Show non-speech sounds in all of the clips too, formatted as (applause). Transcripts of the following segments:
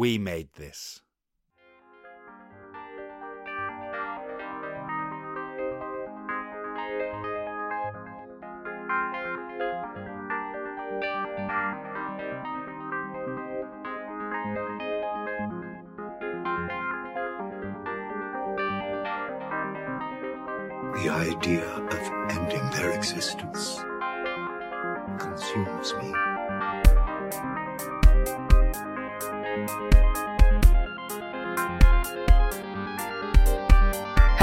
We made this. The idea of ending their existence consumes me.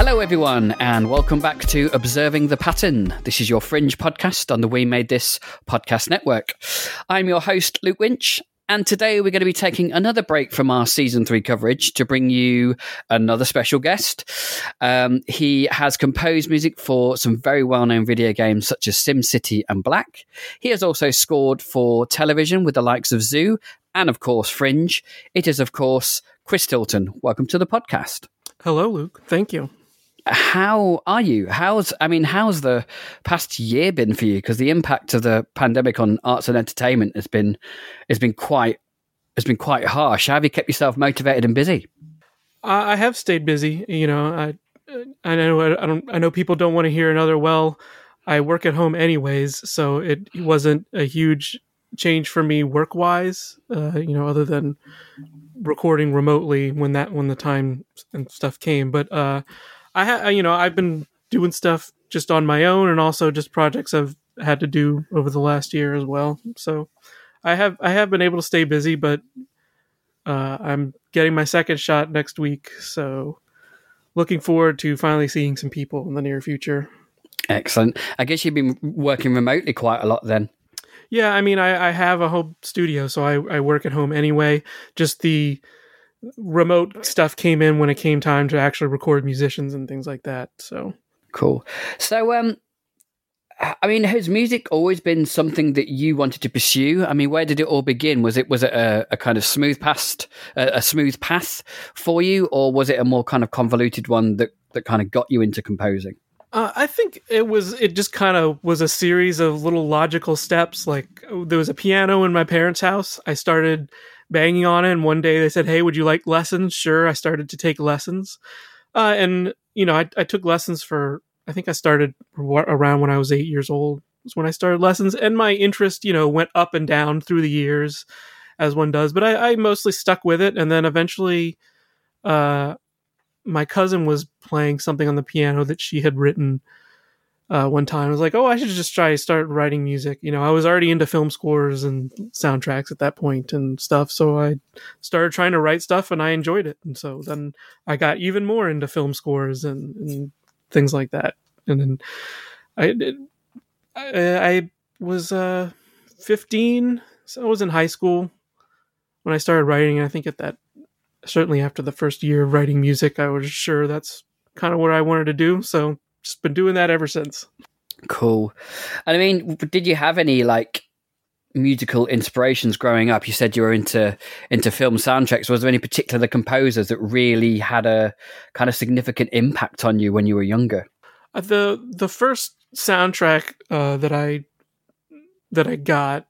Hello, everyone, and welcome back to Observing the Pattern. This is your Fringe podcast on the We Made This podcast network. I'm your host, Luke Winch, and today we're going to be taking another break from our season three coverage to bring you another special guest. Um, he has composed music for some very well known video games such as SimCity and Black. He has also scored for television with the likes of Zoo and, of course, Fringe. It is, of course, Chris Tilton. Welcome to the podcast. Hello, Luke. Thank you how are you? How's I mean, how's the past year been for you? Because the impact of the pandemic on arts and entertainment has been has been quite has been quite harsh. Have you kept yourself motivated and busy? I have stayed busy. You know, I I know I don't I know people don't want to hear another. Well, I work at home anyways, so it wasn't a huge change for me work wise. Uh, you know, other than recording remotely when that when the time and stuff came, but. uh I ha- you know I've been doing stuff just on my own and also just projects I've had to do over the last year as well. So I have I have been able to stay busy, but uh, I'm getting my second shot next week, so looking forward to finally seeing some people in the near future. Excellent. I guess you've been working remotely quite a lot then. Yeah, I mean, I, I have a home studio, so I, I work at home anyway. Just the remote stuff came in when it came time to actually record musicians and things like that. So cool. So, um, I mean, has music always been something that you wanted to pursue? I mean, where did it all begin? Was it was it a, a kind of smooth past, a, a, smooth path for you, or was it a more kind of convoluted one that that kind of got you into composing? Uh, I think it was. It just kind of was a series of little logical steps. Like there was a piano in my parents' house. I started banging on it. And one day they said, Hey, would you like lessons? Sure. I started to take lessons. Uh, and, you know, I, I took lessons for, I think I started around when I was eight years old was when I started lessons. And my interest, you know, went up and down through the years as one does. But I, I mostly stuck with it. And then eventually, uh, my cousin was playing something on the piano that she had written uh, one time. I was like, oh, I should just try start writing music. You know, I was already into film scores and soundtracks at that point and stuff. So I started trying to write stuff and I enjoyed it. And so then I got even more into film scores and, and things like that. And then I, I, I was uh, 15. So I was in high school when I started writing. I think at that, certainly after the first year of writing music, I was sure that's kind of what I wanted to do. So just been doing that ever since. Cool. And I mean, did you have any like musical inspirations growing up? You said you were into into film soundtracks. Was there any particular composers that really had a kind of significant impact on you when you were younger? Uh, the the first soundtrack uh, that I that I got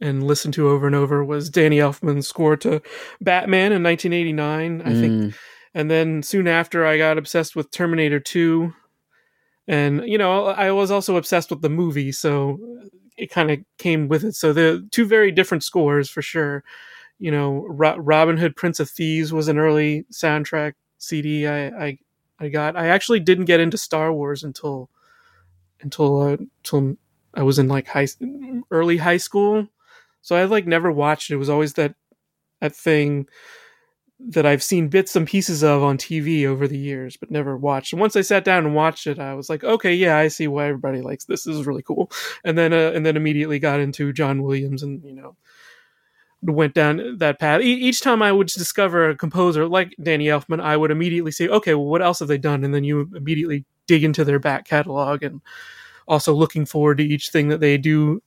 and listened to over and over was Danny Elfman's score to Batman in 1989, I mm. think. And then soon after, I got obsessed with Terminator 2 and you know i was also obsessed with the movie so it kind of came with it. So the two very different scores for sure. You know Ro- robin hood prince of thieves was an early soundtrack cd i i, I got. I actually didn't get into star wars until until uh, until i was in like high early high school. So i like never watched it. It was always that that thing that I've seen bits and pieces of on TV over the years, but never watched. And once I sat down and watched it, I was like, okay, yeah, I see why everybody likes this. This is really cool. And then, uh, and then immediately got into John Williams and you know, went down that path. E- each time I would discover a composer like Danny Elfman, I would immediately say, okay, well, what else have they done? And then you immediately dig into their back catalog and also looking forward to each thing that they do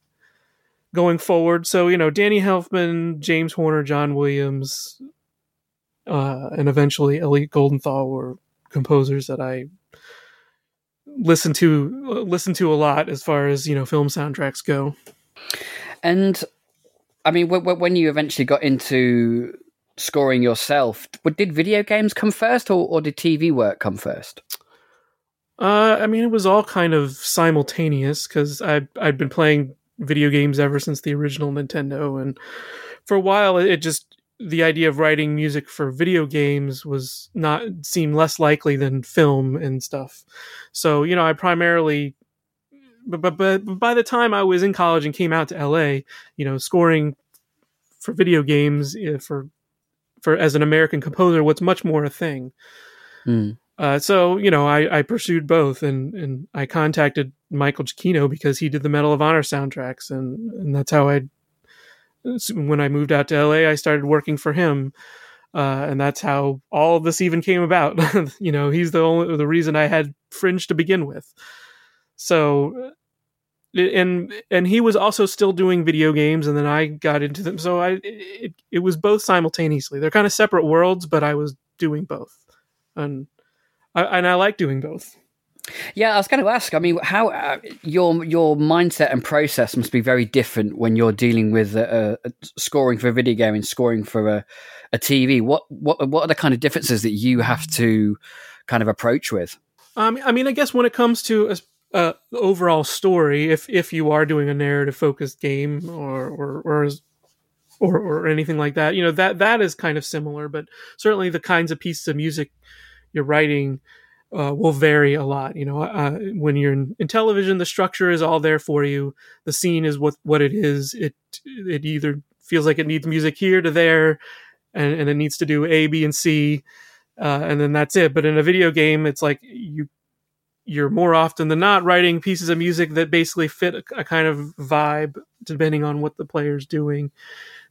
going forward. So, you know, Danny Elfman, James Horner, John Williams, uh, and eventually Elliot Goldenthal were composers that I listen to listen to a lot as far as you know film soundtracks go. And I mean, when you eventually got into scoring yourself, did video games come first, or, or did TV work come first? Uh, I mean, it was all kind of simultaneous because I I'd been playing video games ever since the original Nintendo, and for a while it just the idea of writing music for video games was not seemed less likely than film and stuff. So you know, I primarily, but but but by the time I was in college and came out to LA, you know, scoring for video games eh, for for as an American composer, what's much more a thing. Mm. Uh, so you know, I, I pursued both, and and I contacted Michael Giacchino because he did the Medal of Honor soundtracks, and and that's how I when I moved out to LA, I started working for him. Uh, and that's how all this even came about. (laughs) you know, he's the only the reason I had Fringe to begin with. So, uh, and and he was also still doing video games, and then I got into them. So I it, it was both simultaneously. They're kind of separate worlds, but I was doing both, and I, and I like doing both. Yeah, I was going to ask. I mean, how uh, your your mindset and process must be very different when you're dealing with uh, uh, scoring for a video game and scoring for a, a TV. What what what are the kind of differences that you have to kind of approach with? Um, I mean, I guess when it comes to a, a overall story, if if you are doing a narrative focused game or or or, or or anything like that, you know that that is kind of similar. But certainly, the kinds of pieces of music you're writing uh, will vary a lot. You know, uh, when you're in, in, television, the structure is all there for you. The scene is what what it is. It it either feels like it needs music here to there, and, and it needs to do A, B, and C, uh, and then that's it. But in a video game, it's like you you're more often than not writing pieces of music that basically fit a, a kind of vibe depending on what the player's doing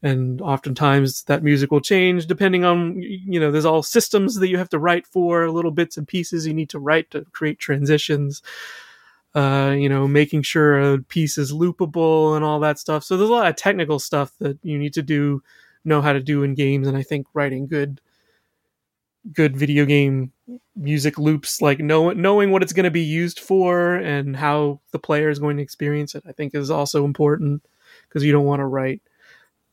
and oftentimes that music will change depending on you know there's all systems that you have to write for little bits and pieces you need to write to create transitions uh, you know making sure a piece is loopable and all that stuff. So there's a lot of technical stuff that you need to do know how to do in games and i think writing good good video game music loops like know, knowing what it's going to be used for and how the player is going to experience it i think is also important because you don't want to write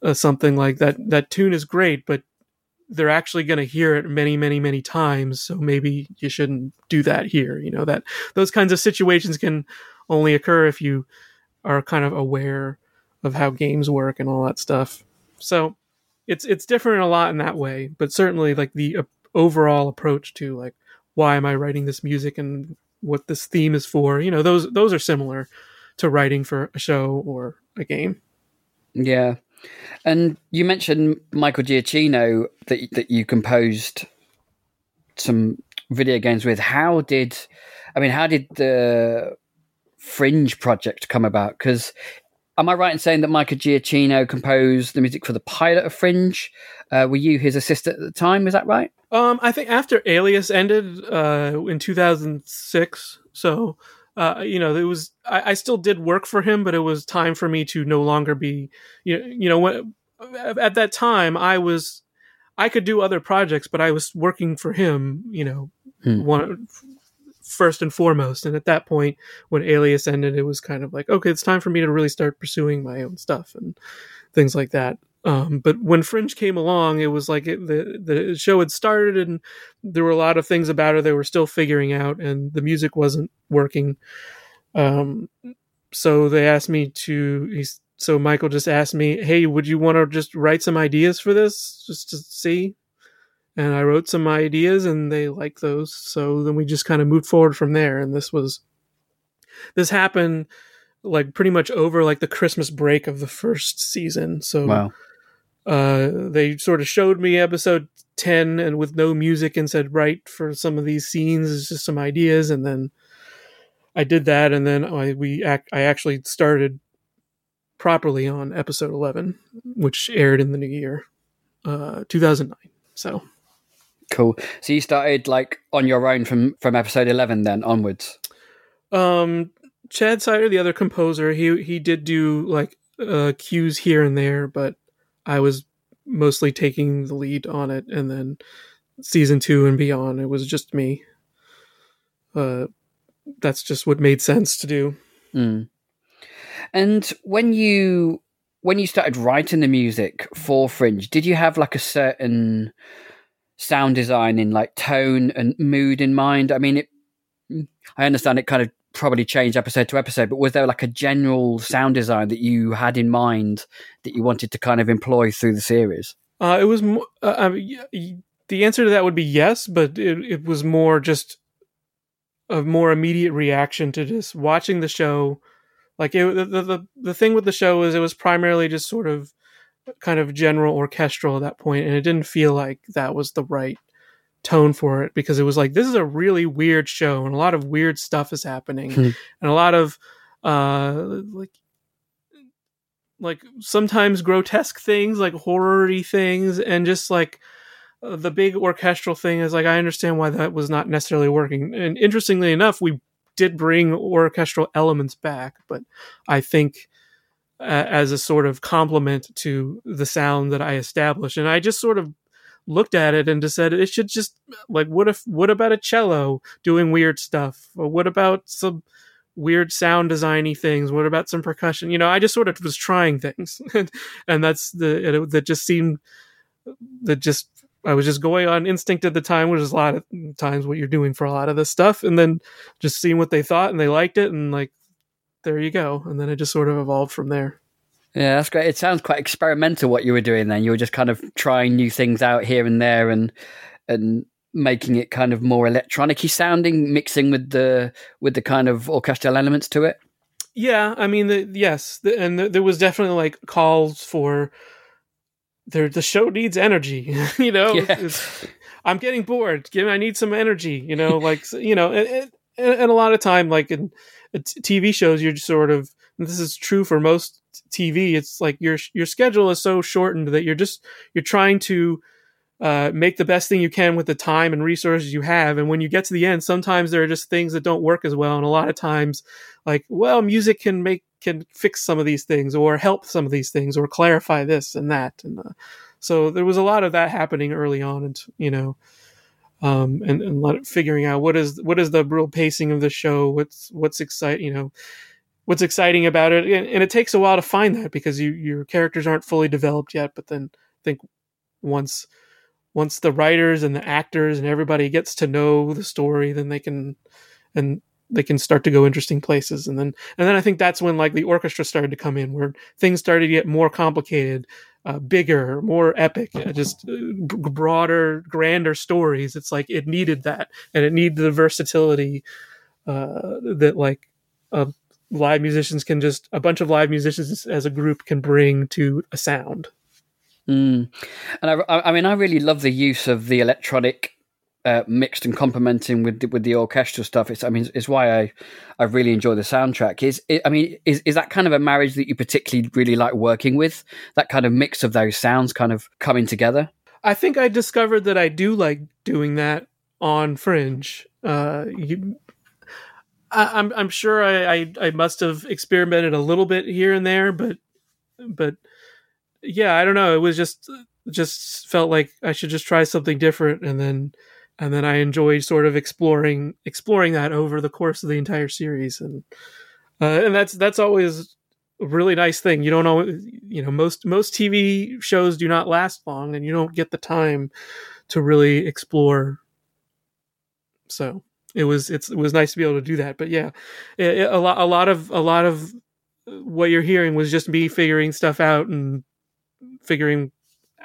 uh, something like that that tune is great but they're actually going to hear it many many many times so maybe you shouldn't do that here you know that those kinds of situations can only occur if you are kind of aware of how games work and all that stuff. So it's it's different a lot in that way but certainly like the uh, overall approach to like why am i writing this music and what this theme is for you know those those are similar to writing for a show or a game. Yeah and you mentioned Michael Giacchino that that you composed some video games with. How did I mean? How did the Fringe project come about? Because am I right in saying that Michael Giacchino composed the music for the pilot of Fringe? Uh, were you his assistant at the time? Is that right? Um, I think after Alias ended uh, in 2006, so uh, you know, it was I, I, still did work for him, but it was time for me to no longer be, you know, you know what. At that time, I was, I could do other projects, but I was working for him. You know, hmm. one first and foremost. And at that point, when Alias ended, it was kind of like, okay, it's time for me to really start pursuing my own stuff and things like that. Um, but when Fringe came along, it was like it, the the show had started, and there were a lot of things about it they were still figuring out, and the music wasn't working. Um, so they asked me to. so Michael just asked me, "Hey, would you want to just write some ideas for this, just to see?" And I wrote some ideas, and they liked those. So then we just kind of moved forward from there, and this was this happened like pretty much over like the Christmas break of the first season. So wow uh, they sort of showed me episode 10 and with no music and said write for some of these scenes just some ideas and then i did that and then i we act, i actually started properly on episode 11, which aired in the new year, uh, 2009. So Cool. So you started like on your own from from episode eleven, then onwards. Um, Chad Seiter, the other composer, he he did do like uh, cues here and there, but I was mostly taking the lead on it. And then season two and beyond, it was just me. Uh, that's just what made sense to do. Mm. And when you when you started writing the music for Fringe, did you have like a certain sound design in like tone and mood in mind? I mean, it, I understand it kind of probably change episode to episode, but was there like a general sound design that you had in mind that you wanted to kind of employ through the series? Uh, it was mo- uh, I mean, the answer to that would be yes, but it, it was more just a more immediate reaction to just watching the show. Like it, the, the the thing with the show is it was primarily just sort of kind of general orchestral at that point, and it didn't feel like that was the right tone for it because it was like this is a really weird show and a lot of weird stuff is happening Hmm. and a lot of uh like like sometimes grotesque things like horror-y things and just like uh, the big orchestral thing is like I understand why that was not necessarily working. And interestingly enough, we did bring orchestral elements back, but I think uh, as a sort of complement to the sound that I established, and I just sort of looked at it and just said it should just like what if what about a cello doing weird stuff? Or what about some weird sound designy things? What about some percussion? You know i just sort of was trying things. (laughs) And that's the it, that just seemed that just I was just going on instinct at the time, which is a lot of times what you're doing for a lot of this stuff, and then just seeing what they thought and they liked it, and like there you go, and then it just sort of evolved from there. Yeah, that's great. It sounds quite experimental what you were doing then. You were just kind of trying new things out here and there and and making it kind of more electronic-y sounding, mixing with the with the kind of orchestral elements to it. Yeah, I mean, the, yes, the, and the, there was definitely like calls for there. The show needs energy, (laughs) you know. Yeah. I'm getting bored. Give- I need some energy, you know. Like you know, and, and, and a lot of time, like in uh, TV shows, you're just sort of. This is true for most TV. It's like your your schedule is so shortened that you're just you're trying to uh, make the best thing you can with the time and resources you have. And when you get to the end, sometimes there are just things that don't work as well. And a lot of times, like, well, music can make can fix some of these things or help some of these things or clarify this and that. And uh, so there was a lot of that happening early on, and you know, um, and and figuring out what is what is the real pacing of the show, what's what's exciting, you know. What's exciting about it, and, and it takes a while to find that because you, your characters aren't fully developed yet. But then I think once once the writers and the actors and everybody gets to know the story, then they can and they can start to go interesting places. And then and then I think that's when like the orchestra started to come in, where things started to get more complicated, uh, bigger, more epic, uh, just uh, b- broader, grander stories. It's like it needed that, and it needed the versatility uh, that like uh, live musicians can just a bunch of live musicians as a group can bring to a sound. Mm. And I, I mean, I really love the use of the electronic uh, mixed and complementing with the, with the orchestral stuff. It's I mean, it's why I I really enjoy the soundtrack. Is it, I mean, is is that kind of a marriage that you particularly really like working with? That kind of mix of those sounds kind of coming together. I think I discovered that I do like doing that on Fringe. Uh, you, I, I'm I'm sure I, I I must have experimented a little bit here and there, but but yeah, I don't know. It was just just felt like I should just try something different, and then and then I enjoyed sort of exploring exploring that over the course of the entire series, and uh, and that's that's always a really nice thing. You don't know, you know, most most TV shows do not last long, and you don't get the time to really explore. So it was it's it was nice to be able to do that. But yeah, it, it- a lot a lot of a lot of what you're hearing was just me figuring stuff out and figuring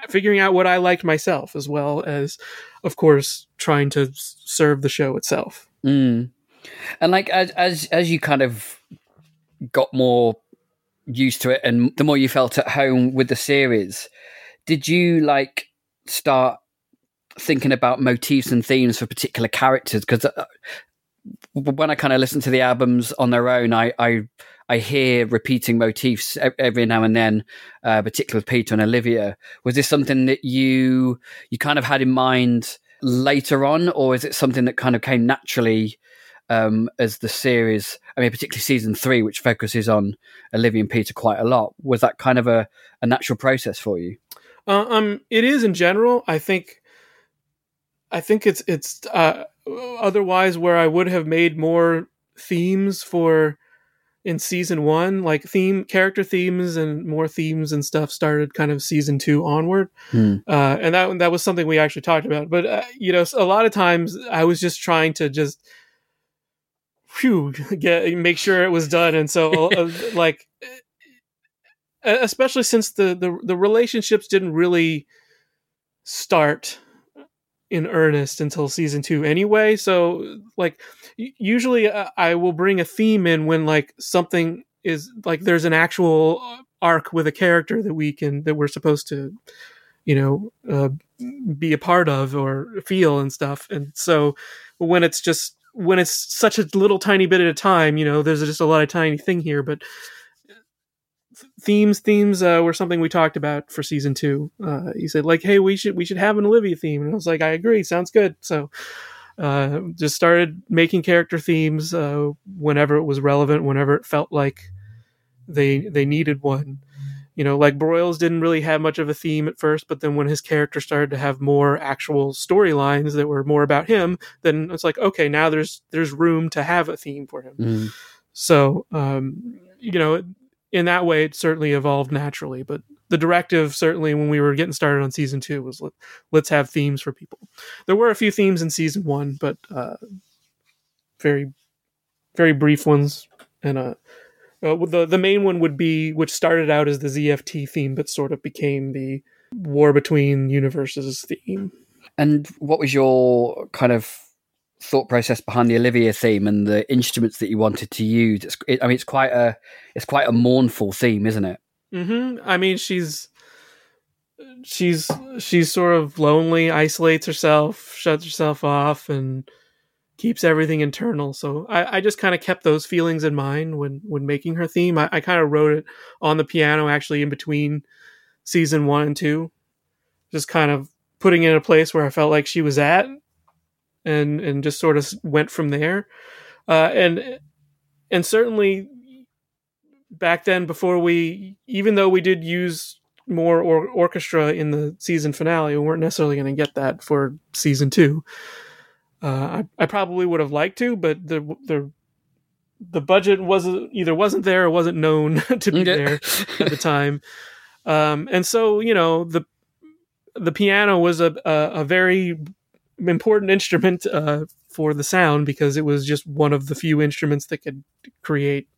figuring out what I liked myself, as well as, of course, trying to serve the show itself. Mm. And like as as as you kind of got more used to it, and the more you felt at home with the series, did you like start thinking about motifs and themes for particular characters? Because when I kind of listen to the albums on their own, I I, I hear repeating motifs every now and then, uh, particularly with Peter and Olivia. Was this something that you you kind of had in mind later on, or is it something that kind of came naturally? Um, as the series, I mean, particularly season three, which focuses on Olivia and Peter quite a lot, was that kind of a, a natural process for you? Uh, um, it is in general. I think, I think it's it's uh, otherwise where I would have made more themes for in season one, like theme character themes and more themes and stuff started kind of season two onward, Hmm. uh, and that that was something we actually talked about. But uh, you know, a lot of times I was just trying to just, phew, (laughs) get make sure it was done, and so uh, (laughs) like, especially since the the the relationships didn't really start in earnest until season two anyway. So like usually uh, I will bring a theme in when like something is like there's an actual arc with a character that we can that we're supposed to you know uh, be a part of or feel and stuff. And so when it's just when it's such a little tiny bit at a time, you know, there's just a lot of tiny thing here, but themes themes uh, were something we talked about for season two. Uh, he said like hey we should we should have an olivia theme. And i was like i agree. Sounds good. So uh, just started making character themes uh, whenever it was relevant whenever it felt like they they needed one. You know like broyles didn't really have much of a theme at first but then when his character started to have more actual storylines that were more about him then it's like okay now there's there's room to have a theme for him. Mm. so um, you know in that way it certainly evolved naturally but the directive certainly when we were getting started on season two was let, let's have themes for people. There were a few themes in season one but uh, very very brief ones and uh, uh, the the main one would be which started out as the ZFT theme but sort of became the war between universes theme. And what was your kind of thought process behind the Olivia theme and the instruments that you wanted to use? It's, it, I mean, it's quite a it's quite a mournful theme, isn't it? hmm I mean, she's she's she's sort of lonely, isolates herself, shuts herself off, and keeps everything internal. So I, I just kind of kept those feelings in mind when when making her theme. I, I kind of wrote it on the piano, actually, in between season one and two, just kind of putting it in a place where I felt like she was at, and and just sort of went from there. Uh, and and certainly back then before we even though we did use more or- orchestra in the season finale we weren't necessarily going to get that for season two. Uh, I, I probably would have liked to but the the the budget wasn't either wasn't there or wasn't known (laughs) to be there at the time. Um, and so you know the the piano was a a, a very important instrument uh, for the sound because it was just one of the few instruments that could create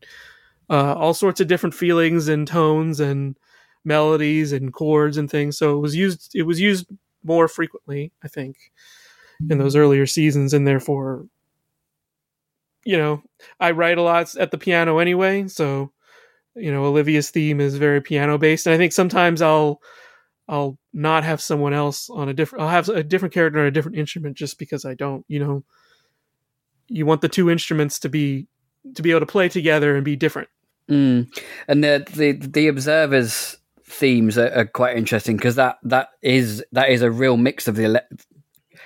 uh, all sorts of different feelings and tones and melodies and chords and things. So it was used it was used more frequently, I think, in those earlier seasons, and therefore, you know, I write a lot at the piano anyway, so you know, Olivia's theme is very piano based, and I think sometimes I'll I'll not have someone else on a different. I'll have a different character on a different instrument just because I don't. You know, you want the two instruments to be to be able to play together and be different. Mm. And the the the observers themes are, are quite interesting because that that is that is a real mix of the ele-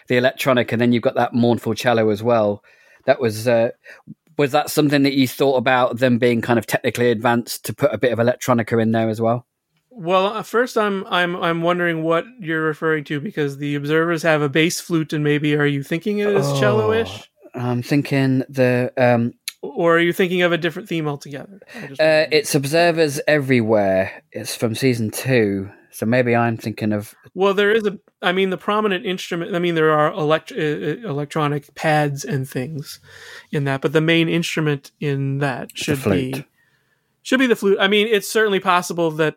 the electronic and then you've got that mournful cello as well. That was uh, was that something that you thought about them being kind of technically advanced to put a bit of electronica in there as well? Well, at first I'm I'm I'm wondering what you're referring to because the observers have a bass flute and maybe are you thinking it is Oh. cello-ish I'm thinking the um, or are you thinking of a different theme altogether? Uh, it's observers everywhere. It's from season two, so maybe I'm thinking of well, there is a I mean the prominent instrument I mean there are elect- uh, uh, electronic pads and things in that, but the main instrument in that should be should be the flute. I mean, it's certainly possible that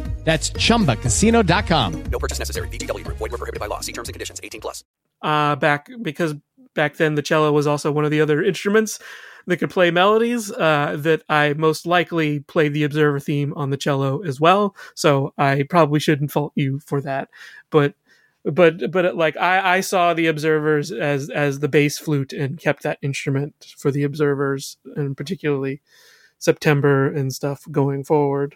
That's chumbacasino.com. No purchase necessary. VGW Group. Void were prohibited by law. See terms and conditions. 18 plus. uh, back because back then the cello was also one of the other instruments that could play melodies. Uh, that I most likely played the Observer theme on the cello as well. So I probably shouldn't fault you for that. But but but like I, I saw the Observers as as the bass flute and kept that instrument for the Observers and particularly September and stuff going forward.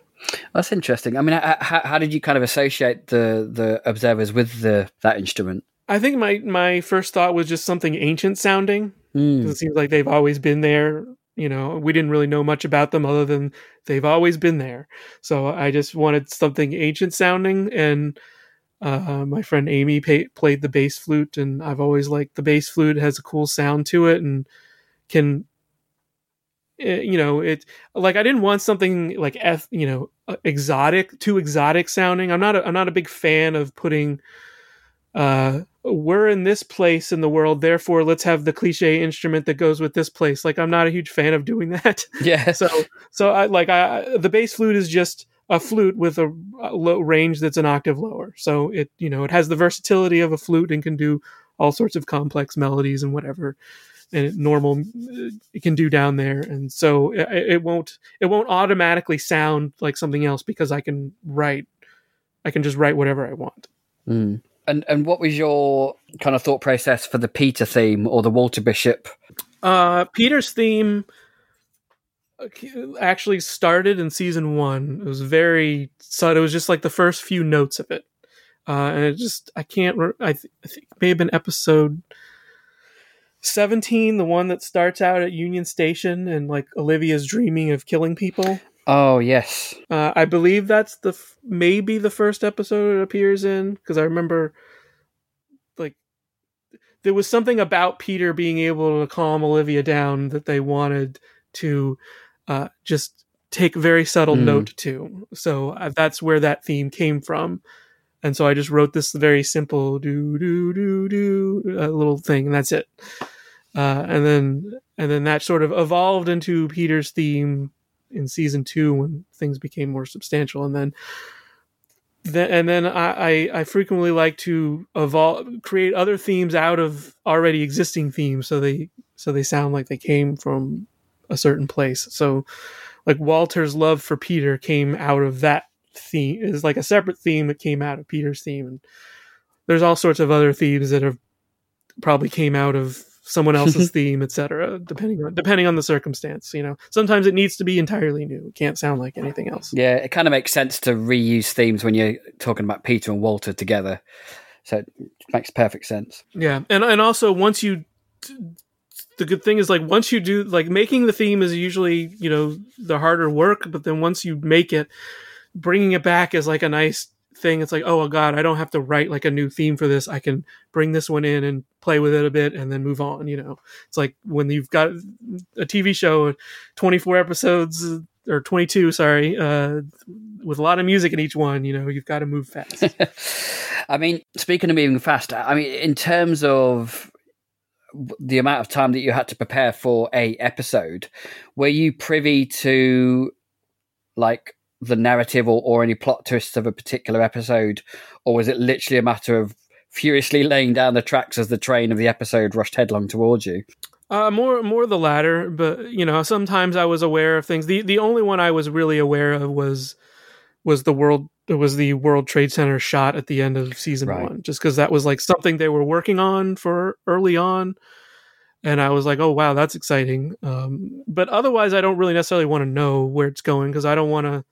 That's interesting. I mean, how, how did you kind of associate the the observers with the that instrument? I think my my first thought was just something ancient sounding. Mm. It seems like they've always been there. You know, we didn't really know much about them other than they've always been there. So I just wanted something ancient sounding, and uh, my friend Amy pa- played the bass flute, and I've always liked the bass flute. It has a cool sound to it, and can eh, you know it like I didn't want something like eth- you know uh, exotic, too exotic sounding. I'm not a, I'm not a big fan of putting uh we're in this place in the world therefore let's have the cliche instrument that goes with this place like i'm not a huge fan of doing that (laughs) Yeah. (laughs) so so i like i the bass flute is just a flute with a, a low range that's an octave lower so it you know it has the versatility of a flute and can do all sorts of complex melodies and whatever and normal uh, it can do down there and so it, it won't it won't automatically sound like something else because i can write i can just write whatever i want Mm. And and what was your kind of thought process for the Peter theme or the Walter Bishop? Uh, Peter's theme uh, actually started in season one. It was very subtle. It was just like the first few notes of it, uh, and it just I can't. Re- I, th- I think it may have been episode seventeen, the one that starts out at Union Station and like Olivia's dreaming of killing people. Oh yes. Uh, I believe that's the f- maybe the first episode it appears in because I remember like there was something about Peter being able to calm Olivia down that they wanted to uh, just take very subtle Mm. note to. So uh, that's where that theme came from. And so I just wrote this very simple do do do do uh, little thing, and that's it. Uh, and then and then that sort of evolved into Peter's theme in season two when things became more substantial. And then then and then I, I, I frequently like to evolve create other themes out of already existing themes so they so they sound like they came from a certain place. So like walter's love for peter came out of that theme. Is like a separate theme that came out of peter's theme. And there's all sorts of other themes that have probably came out of someone else's (laughs) theme, etc. Depending on depending on the circumstance, you know. Sometimes it needs to be entirely new. It can't sound like anything else. Yeah, it kind of makes sense to reuse themes when you're talking about Peter and Walter together. So it makes perfect sense. Yeah, and and also once you, the good thing is like once you do like making the theme is usually you know the harder work, but then once you make it, bringing it back is like a nice thing. It's like oh god, I don't have to write like a new theme for this. I can bring this one in and play with it a bit and then move on. You know, it's like when you've got a TV show, twenty four episodes or twenty two, sorry, uh, with a lot of music in each one. You know, you've got to move fast. (laughs) I mean, speaking of moving fast, I mean, in terms of the amount of time that you had to prepare for a episode, were you privy to like the narrative or, or any plot twists of a particular episode, or was it literally a matter of furiously laying down the tracks as the train of the episode rushed headlong towards you? Uh, more more the latter, but you know, sometimes I was aware of things. The the only one I was really aware of was was the world was the World Trade Center shot at the end of season Right. one, just because that was like something they were working on for early on. And I was like, oh, wow, that's exciting. Um, but otherwise, I don't really necessarily want to know where it's going because I don't want to,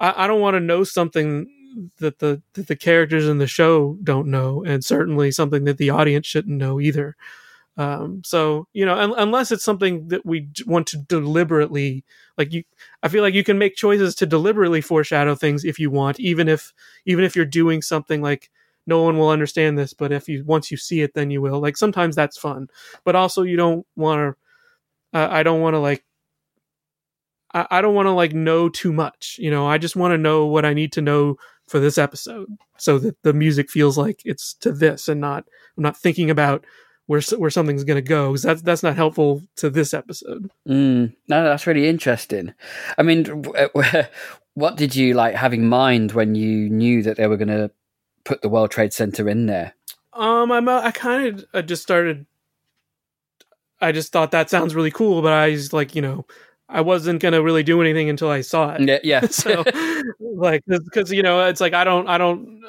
I, I don't want to know something that the, that the characters in the show don't know, and certainly something that the audience shouldn't know either. Um, so, you know, un- unless it's something that we d- want to deliberately, like you, I feel like you can make choices to deliberately foreshadow things if you want, even if even if you're doing something like no one will understand this, but if you once you see it, then you will. Like sometimes that's fun, but also you don't want to. Uh, I don't want to like. I, I don't want to like know too much. You know, I just want to know what I need to know for this episode, so that the music feels like it's to this, and not I'm not thinking about where where something's going to go because that's that's not helpful to this episode. Mm, no, that's really interesting. I mean, w- (laughs) what did you like have in mind when you knew that they were going to put the World Trade Center in there? Um, I'm uh, I kind of I just started. I just thought that sounds really cool, but I was like, you know, I wasn't gonna really do anything until I saw it. Yeah, yeah. (laughs) so, like, because you know, it's like I don't, I don't,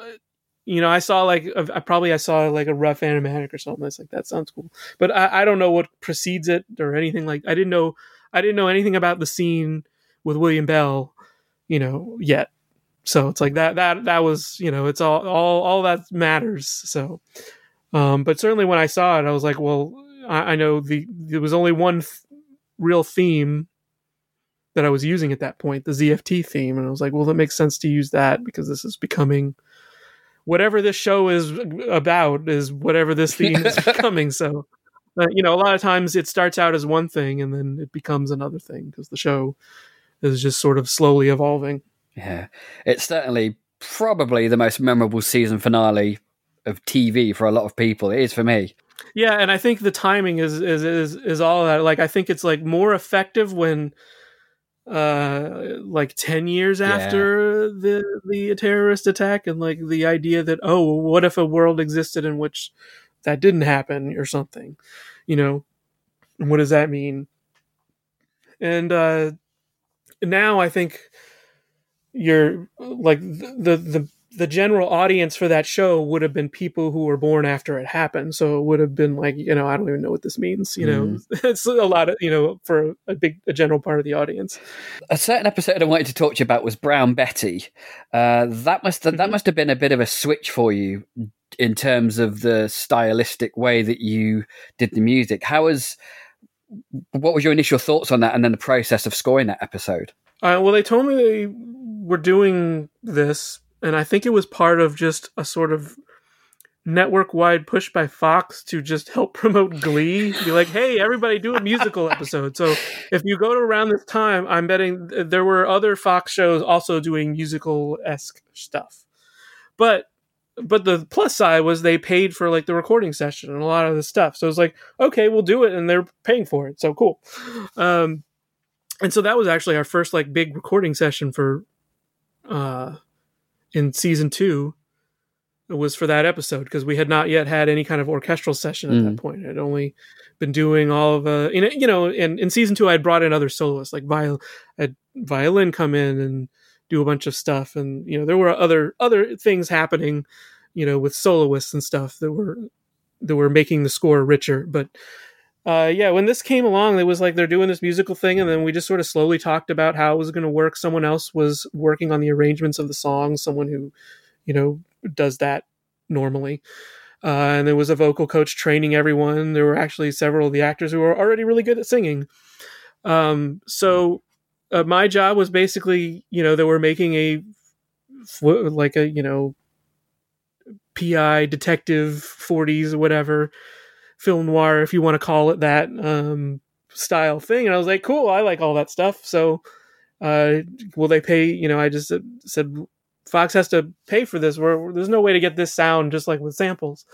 you know, I saw like a- I probably I saw like a rough animatic or something. It's like that sounds cool, but I, I don't know what precedes it or anything. Like, I didn't know, I didn't know anything about the scene with William Bell, you know, yet. So it's like that that that was you know it's all all all that matters. So, um, but certainly when I saw it, I was like, well, I, I know the there was only one th- real theme that I was using at that point, the ZFT theme, and I was like, well, that makes sense to use that because this is becoming whatever this show is about is whatever this theme is (laughs) becoming. So, uh, you know, a lot of times it starts out as one thing and then it becomes another thing because the show is just sort of slowly evolving. Yeah, it's certainly probably the most memorable season finale of TV for a lot of people. It is for me. Yeah, and I think the timing is is is is all that. Like, I think it's like more effective when, uh, like ten years Yeah. after the the terrorist attack, and like the idea that oh, what if a world existed in which that didn't happen or something, you know, what does that mean? And uh, now I think you're like the the the the general audience for that show would have been people who were born after it happened. So it would have been like, you know, I don't even know what this means. You know, (laughs) it's a lot of, you know, for a big, a general part of the audience. A certain episode I wanted to talk to you about was Brown Betty. Uh, that must that must have been a bit of a switch for you in terms of the stylistic way that you did the music. How was what was your initial thoughts on that, and then the process of scoring that episode? Uh, well, they told me they were doing this, and I think it was part of just a sort of network wide push by Fox to just help (laughs) promote Glee. Be like, hey, everybody, do a musical episode. So if you go to around this time, I'm betting there were other Fox shows also doing musical esque stuff. But but the plus side was they paid for like the recording session and a lot of the stuff. So it's like, okay, we'll do it, and they're paying for it. So cool. Um, and so that was actually our first like big recording session for uh in season two it was for that episode because we had not yet had any kind of orchestral session at that point. I'd only been doing all of uh in, you know and in season two i'd brought in other soloists like viol had violin come in and do a bunch of stuff and you know there were other other things happening you know with soloists and stuff that were that were making the score richer but uh, yeah, when this came along, it was like they're doing this musical thing, and then we just sort of slowly talked about how it was going to work. Someone else was working on the arrangements of the songs, someone who, you know, does that normally. Uh, and there was a vocal coach training everyone. There were actually several of the actors who were already really good at singing. Um, so uh, my job was basically, you know, they were making a like a you know PI detective 40s or whatever film noir if you want to call it that um style thing and i was like cool i like all that stuff so uh will they pay you know i just said, fox has to pay for this Where there's no way to get this sound just like with samples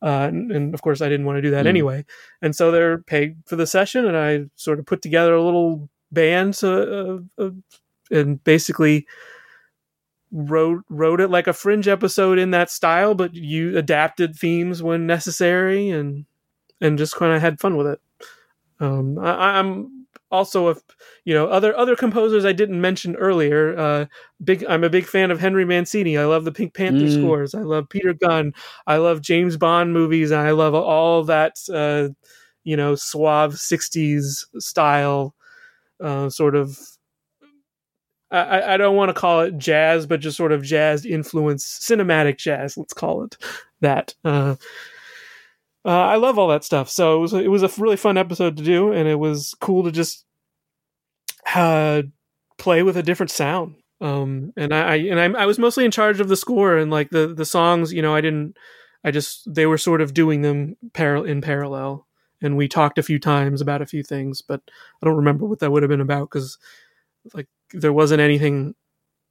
uh and, and of course i didn't want to do that Mm. anyway and so they're paid for the session and i sort of put together a little band so, uh, uh, and basically wrote wrote it like a fringe episode in that style but you adapted themes when necessary and and just kind of had fun with it um I, i'm also if you know other other composers I didn't mention earlier. Uh, big, I'm a big fan of Henry Mancini. I love the Pink Panther Mm. scores. I love Peter Gunn. I love James Bond movies, and I love all that uh, you know suave '60s style uh, sort of. I, I- I don't want to call it jazz, but just sort of jazz influence, cinematic jazz. Let's call it that. Uh, uh, I love all that stuff. So it was it was a really fun episode to do, and it was cool to just uh, play with a different sound. Um, and I, I and I, I was mostly in charge of the score and like the the songs. You know, I didn't. I just they were sort of doing them par- in parallel, and we talked a few times about a few things, but I don't remember what that would have been about because like there wasn't anything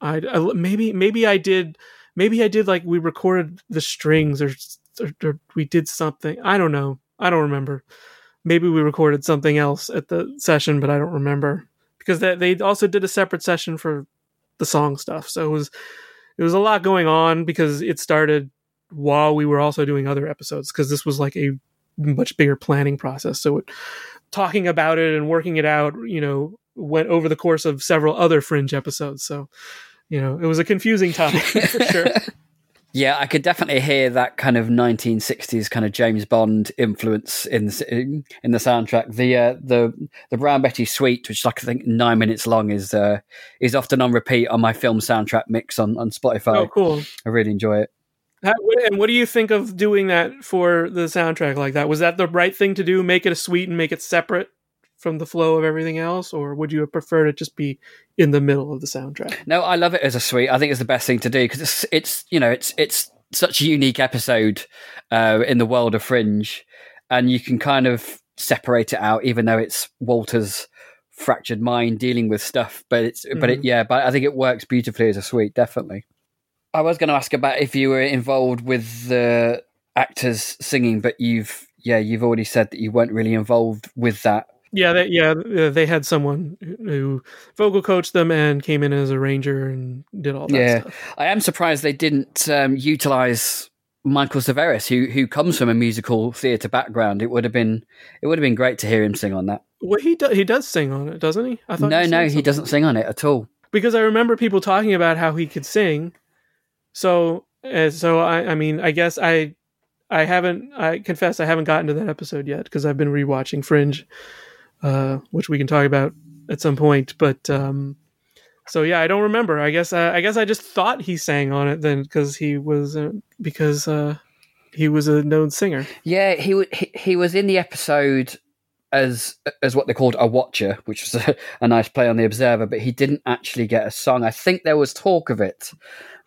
I, I maybe maybe I did maybe I did like we recorded the strings or, or, or we did something. I don't know. I don't remember. Maybe we recorded something else at the session, but I don't remember because they they also did a separate session for the song stuff. So it was it was a lot going on because it started while we were also doing other episodes because this was like a much bigger planning process. So it, talking about it and working it out, you know, went over the course of several other fringe episodes. So, you know, it was a confusing time (laughs) for sure. Yeah, I could definitely hear that kind of 1960s kind of James Bond influence in the, in the soundtrack. The uh, the the Brown Betty Suite, which is like I think nine minutes long, is uh, is often on repeat on my film soundtrack mix on on Spotify. Oh, cool. I really enjoy it. How, and what do you think of doing that for the soundtrack like that? Was that the right thing to do? Make it a suite and make it separate from the flow of everything else, or would you have preferred it just be in the middle of the soundtrack? No, I love it as a suite. I think it's the best thing to do because it's it's you know it's it's such a unique episode uh, in the world of Fringe, and you can kind of separate it out, even though it's Walter's fractured mind dealing with stuff. But it's but it yeah, but I think it works beautifully as a suite, definitely. I was going to ask about if you were involved with the actors singing, but you've yeah you've already said that you weren't really involved with that. Yeah, they, yeah, uh, they had someone who vocal coached them and came in as a ranger and did all that yeah, stuff. I am surprised they didn't um, utilize Michael Cerveris, who who comes from a musical theatre background. It would have been it would have been great to hear him sing on that. Well, he do, he does sing on it, doesn't he? I No, he no, he doesn't sing on it at all. because I remember people talking about how he could sing. So, uh, so I, I mean, I guess I, I haven't. I confess I haven't gotten to that episode yet because I've been rewatching Fringe, uh, which we can talk about at some point. But um, so yeah, I don't remember. I guess uh, I guess I just thought he sang on it then because he was uh, because uh, he was a known singer. Yeah, he wa- he, he was in the episode as as what they called a watcher, which was (laughs) a, a nice play on the Observer, but he didn't actually get a song. I think there was talk of it,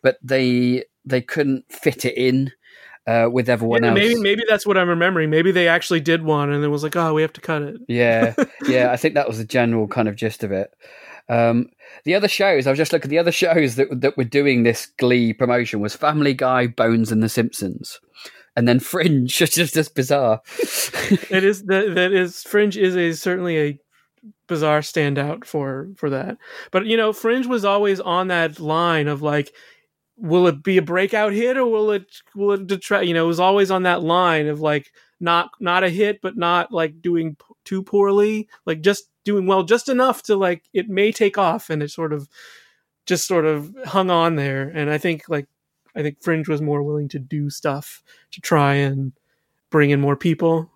but they they couldn't fit it in uh, with everyone Yeah, else. maybe maybe that's what I'm remembering. Maybe they actually did one and it was like, oh, we have to cut it. Yeah, (laughs) yeah, I think that was the general kind of gist of it. Um, the other shows, I was just looking at the other shows that that were doing this Glee promotion was Family Guy, Bones, and The Simpsons, and then Fringe, (laughs) which is just bizarre. (laughs) it is that that is Fringe is a certainly a bizarre standout for for that. But you know, Fringe was always on that line of like, will it be a breakout hit or will it will it detract? You know, it was always on that line of like not not a hit, but not like doing p- too poorly, like just doing well, just enough to like it may take off, and it sort of just sort of hung on there. And I think like I think Fringe was more willing to do stuff to try and bring in more people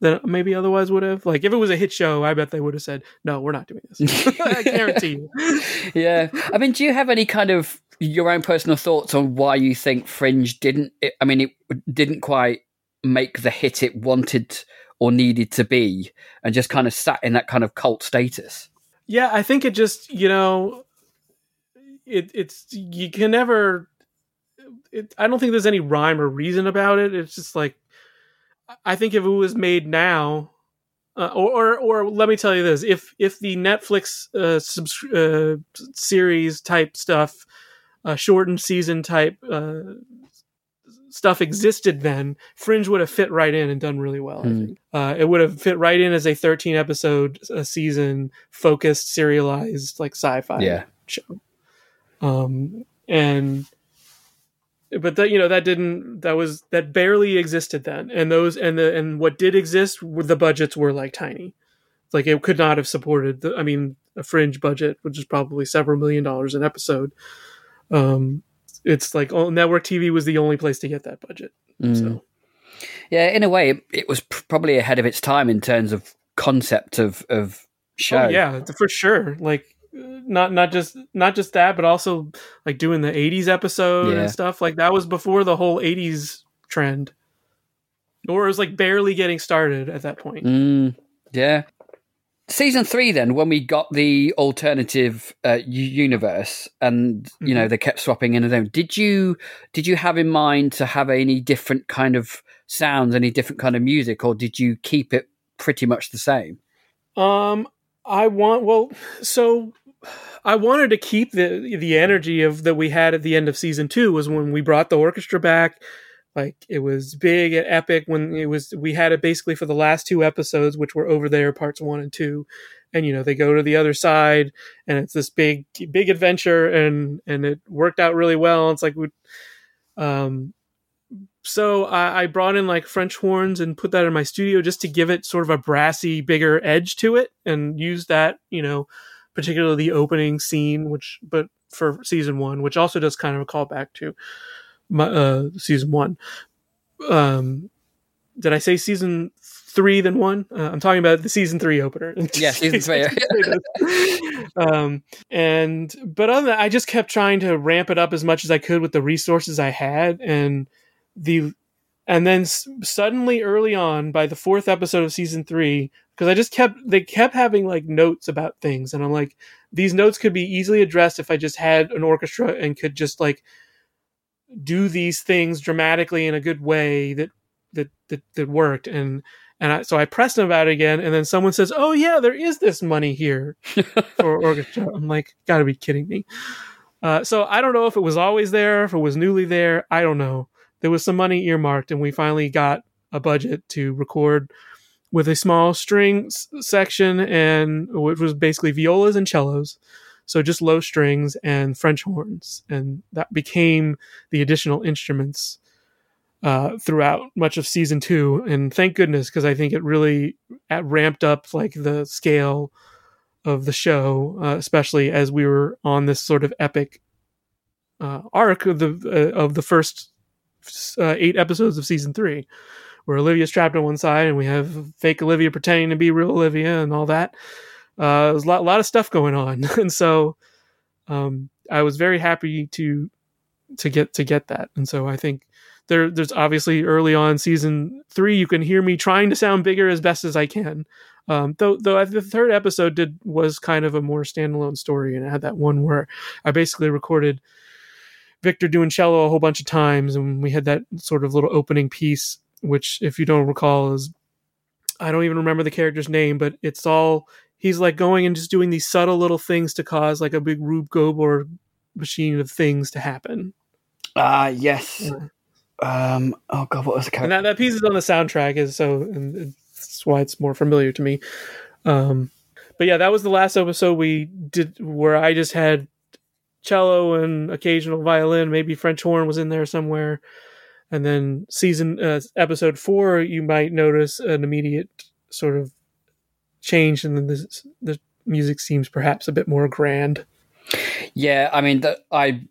than maybe otherwise would have. Like if it was a hit show, I bet they would have said, "No, we're not doing this." (laughs) I guarantee you. (laughs) yeah, I mean, do you have any kind of your own personal thoughts on why you think Fringe didn't? I mean, it didn't quite make the hit it wanted or needed to be, and just kind of sat in that kind of cult status. Yeah, I think it just you know, it it's you can never. It, I don't think there's any rhyme or reason about it. It's just like I think if it was made now, uh, or, or or let me tell you this: if if the Netflix uh, subs- uh, series type stuff, uh, shortened season type uh, stuff existed, then Fringe would have fit right in and done really well. I Hmm. think uh, it would have fit right in as a 13 episode a season focused serialized like sci-fi Yeah. show. Um, and but that you know that didn't that was that barely existed then and those and the and what did exist were the budgets were like tiny like it could not have supported the i mean a fringe budget which is probably several million dollars an episode um it's like oh, network tv was the only place to get that budget. So. Yeah, in a way, it, it was pr- probably ahead of its time in terms of concept of of show. oh, yeah for sure. Like not not just not just that but also like doing the 80s episode Yeah. and stuff. Like that was before the whole 80s trend. Or it was like barely getting started at that point. Mm, yeah. Season three, then, when we got the alternative uh, universe, and you know they kept swapping in and out. Did you did you have in mind to have any different kind of sounds, any different kind of music, or did you keep it pretty much the same? Um, I want well, so I wanted to keep the the energy of that we had at the end of season two was when we brought the orchestra back. Like it was big and epic when it was we had it basically for the last two episodes, which were over there, parts one and two. And you know they go to the other side, and it's this big big adventure, and and it worked out really well. It's like we, um, so I, I brought in like French horns and put that in my studio just to give it sort of a brassy, bigger edge to it, and use that, you know, particularly the opening scene, which but for season one, which also does kind of a callback to uh, season one. Um, did I say season three then one? Uh, I'm talking about the season three opener. (laughs) (laughs) Yeah, season three. (laughs) um, and but other than that, I just kept trying to ramp it up as much as I could with the resources I had, and the and then s- suddenly early on by the fourth episode of season three because i just kept they kept having like notes about things and i'm like these notes could be easily addressed if i just had an orchestra and could just like do these things dramatically in a good way that that that, that worked and and I, so I pressed them about it again, and then someone says, "Oh yeah, there is this money here (laughs) for orchestra." I'm like, "Gotta be kidding me!" Uh, so I don't know if it was always there, if it was newly there. I don't know. There was some money earmarked, and we finally got a budget to record with a small strings section, and which was basically violas and cellos. So just low strings and French horns, and that became the additional instruments uh, throughout much of season two. And thank goodness, because I think it really ramped up like the scale of the show, uh, especially as we were on this sort of epic uh, arc of the uh, of the first uh, eight episodes of season three, where Olivia's trapped on one side and we have fake Olivia pretending to be real Olivia and all that. Uh, there's a lot, lot of stuff going on, (laughs) and so um, I was very happy to to get to get that. And so I think there there's obviously early on season three you can hear me trying to sound bigger as best as I can. Um, though though the third episode did was kind of a more standalone story, and it had that one where I basically recorded Victor doing cello a whole bunch of times, and we had that sort of little opening piece, which if you don't recall is I don't even remember the character's name, but it's all he's like going and just doing these subtle little things to cause like a big Rube Goldberg machine of things to happen. Ah, yes. Um. Oh God, what was the and that, that piece is on the soundtrack is so and that's why it's more familiar to me um but yeah that was the last episode we did where i just had cello and occasional violin maybe french horn was in there somewhere and then season uh, episode four you might notice an immediate sort of change and then the, the music seems perhaps a bit more grand Yeah, I mean, that I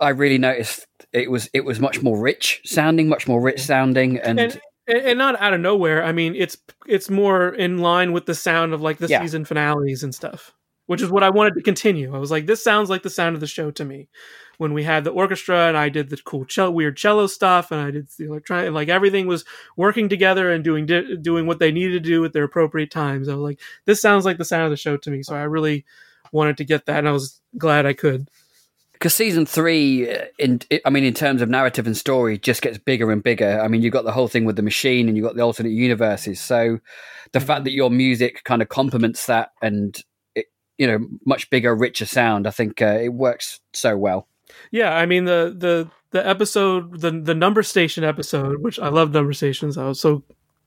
I really noticed it was it was much more rich sounding, much more rich sounding, and, and and not out of nowhere. I mean, it's it's more in line with the sound of like the Yeah. season finales and stuff, which is what I wanted to continue. I was like, this sounds like the sound of the show to me. When we had the orchestra and I did the cool cello, weird cello stuff, and I did the electronic, like everything was working together and doing di- doing what they needed to do at their appropriate times. I was like, this sounds like the sound of the show to me. So I really wanted to get that, and I was glad I could. because season three, uh, in I mean, in terms of narrative and story, just gets bigger and bigger. I mean, you got the whole thing with the machine, and you got the alternate universes. So the fact that your music kind of complements that, and you know, much bigger, richer sound, I think uh, it works so well. Yeah, I mean the the the episode the the number station episode, which I love number stations. I was so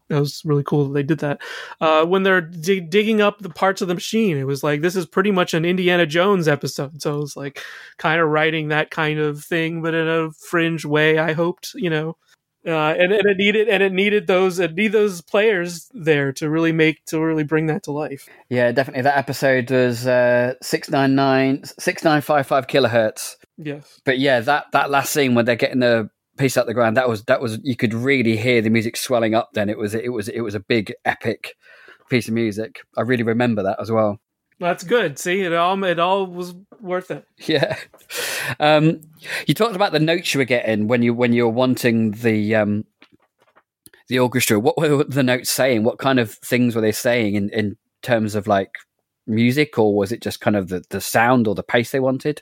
that was really cool that they did that. Uh, when they're dig- digging up the parts of the machine, it was like this is pretty much an Indiana Jones episode. So it was like kind of writing that kind of thing, but in a fringe way. I hoped, you know, uh, and, and it needed and it needed those it needed those players there to really make to really bring that to life. Yeah, definitely. That episode was uh, 699, 6955 kilohertz. Yes. But yeah, that, that last scene when they're getting the piece out the ground, that was that was you could really hear the music swelling up. Then it was it was it was a big epic piece of music. I really remember that as well. That's good. See, it all it all was worth it. Yeah. Um, you talked about the notes you were getting when you when you were wanting the um, the orchestra. What were the notes saying? What kind of things were they saying in, in terms of like music, or was it just kind of the, the sound or the pace they wanted?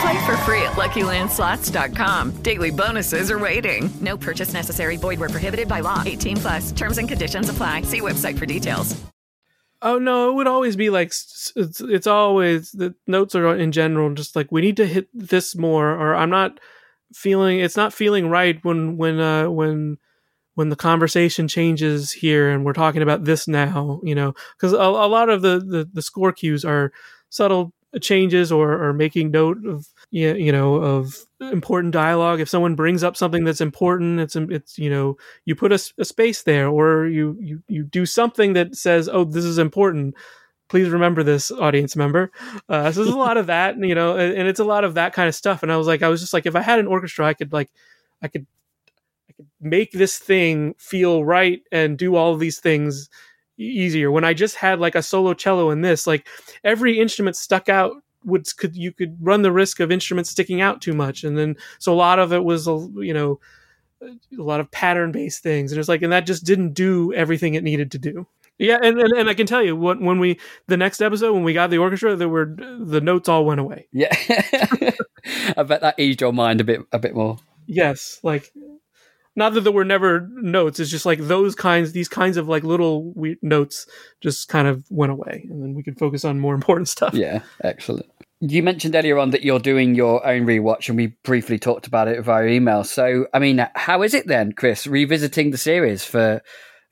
Play for free at LuckyLandSlots.com. Daily bonuses are waiting. No purchase necessary. Void where prohibited by law. 18 plus. Terms and conditions apply. See website for details. Oh no, it would always be like it's it's always the notes are in general just like we need to hit this more or I'm not feeling it's not feeling right when when uh when when the conversation changes here and we're talking about this now, you know, because a, a lot of the, the the score cues are subtle changes or or making note of you you know of important dialogue. If someone brings up something that's important it's it's you know you put a space there or you you you do something that says oh this is important. Please remember this audience member. Uh, so there's a lot of (laughs) that you know and, and it's a lot of that kind of stuff. And i was like i was just like if i had an orchestra i could like i could i could make this thing feel right and do all of these things easier. When i just had like a solo cello in this like every instrument stuck out would could you could run the risk of instruments sticking out too much. And then so a lot of it was a you know a lot of pattern based things. And it's like and that just didn't do everything it needed to do. Yeah and, and, and i can tell you what when we the next episode when we got the orchestra there were the notes all went away. Yeah. (laughs) I bet that eased your mind a bit a bit more. yes like not that there were never notes it's just like those kinds these kinds of like little we- notes just kind of went away and then we could focus on more (laughs) important stuff Yeah, excellent. You mentioned earlier on that you're doing your own rewatch, and we briefly talked about it via email. So, I mean, how is it then, Chris, revisiting the series for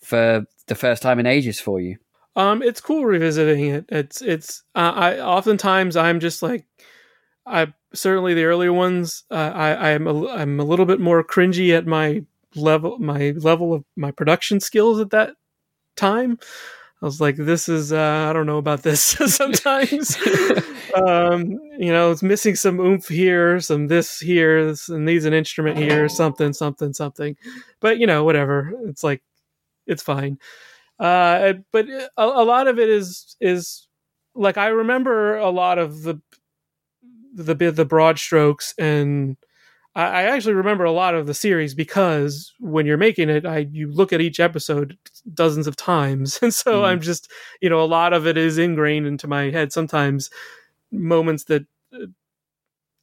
for the first time in ages for you? Um, it's cool revisiting it. It's it's. Uh, I oftentimes I'm just like, I certainly the earlier ones. Uh, I I'm a, I'm a little bit more cringy at my level my level of my production skills at that time. I was like, this is uh, I don't know about this (laughs) sometimes. (laughs) um, you know, it's missing some oomph here, some this here, this, and needs an instrument here, something, something, something. But you know, whatever. It's like, it's fine. Uh, but a, a lot of it is is like I remember a lot of the the bit the broad strokes and I, I actually remember a lot of the series because when you're making it, I you look at each episode dozens of times, (laughs) and so I'm just you know a lot of it is ingrained into my head. Sometimes moments that uh,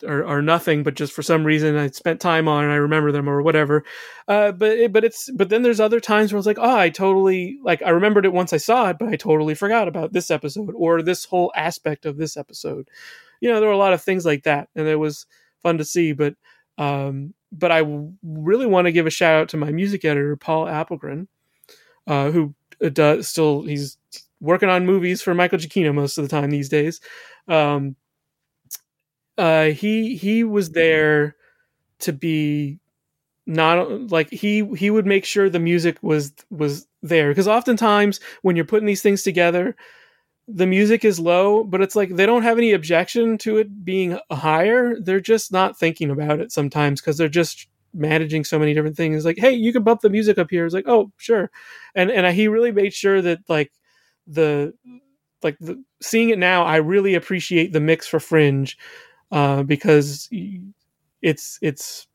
are, are nothing, but just for some reason I spent time on and I remember them or whatever. Uh, but it, but it's but then there's other times where it's like, oh, I totally like I remembered it once I saw it, but I totally forgot about this episode or this whole aspect of this episode. You know, there were a lot of things like that, and it was fun to see. But um, but I w- really want to give a shout out to my music editor Paul Apelgren, uh, who uh, does still he's working on movies for Michael Giacchino most of the time these days. Um, uh, he he was there to be not like he he would make sure the music was was there because oftentimes when you're putting these things together the music is low but it's like they don't have any objection to it being higher. They're just not thinking about it sometimes because they're just managing so many different things. Like hey you can bump the music up here. It's like oh sure. And and he really made sure that like the like the, seeing it now i really appreciate the mix for fringe uh because it's it's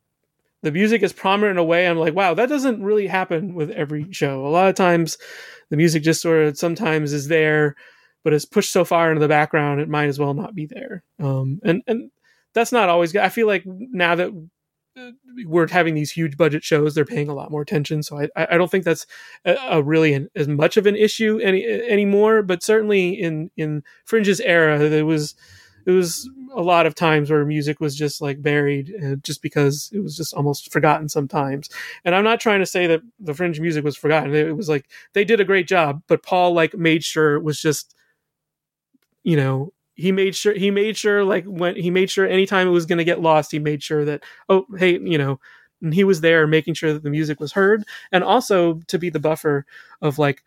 the music is prominent in a way I'm like, wow, that doesn't really happen with every show. A lot of times the music just sort of sometimes is there, but it's pushed so far into the background it might as well not be there. Um, and and that's not always. I feel like now that uh, we're having these huge budget shows, they're paying a lot more attention. So I I don't think that's a, a really an, as much of an issue any anymore. But certainly in in Fringe's era, there was it was a lot of times where music was just like buried uh, just because it was just almost forgotten sometimes and i'm not trying to say that the fringe music was forgotten it was like they did a great job but paul like made sure it was just you know he made sure he made sure like when he made sure anytime it was going to get lost he made sure that oh hey you know and he was there making sure that the music was heard and also to be the buffer of like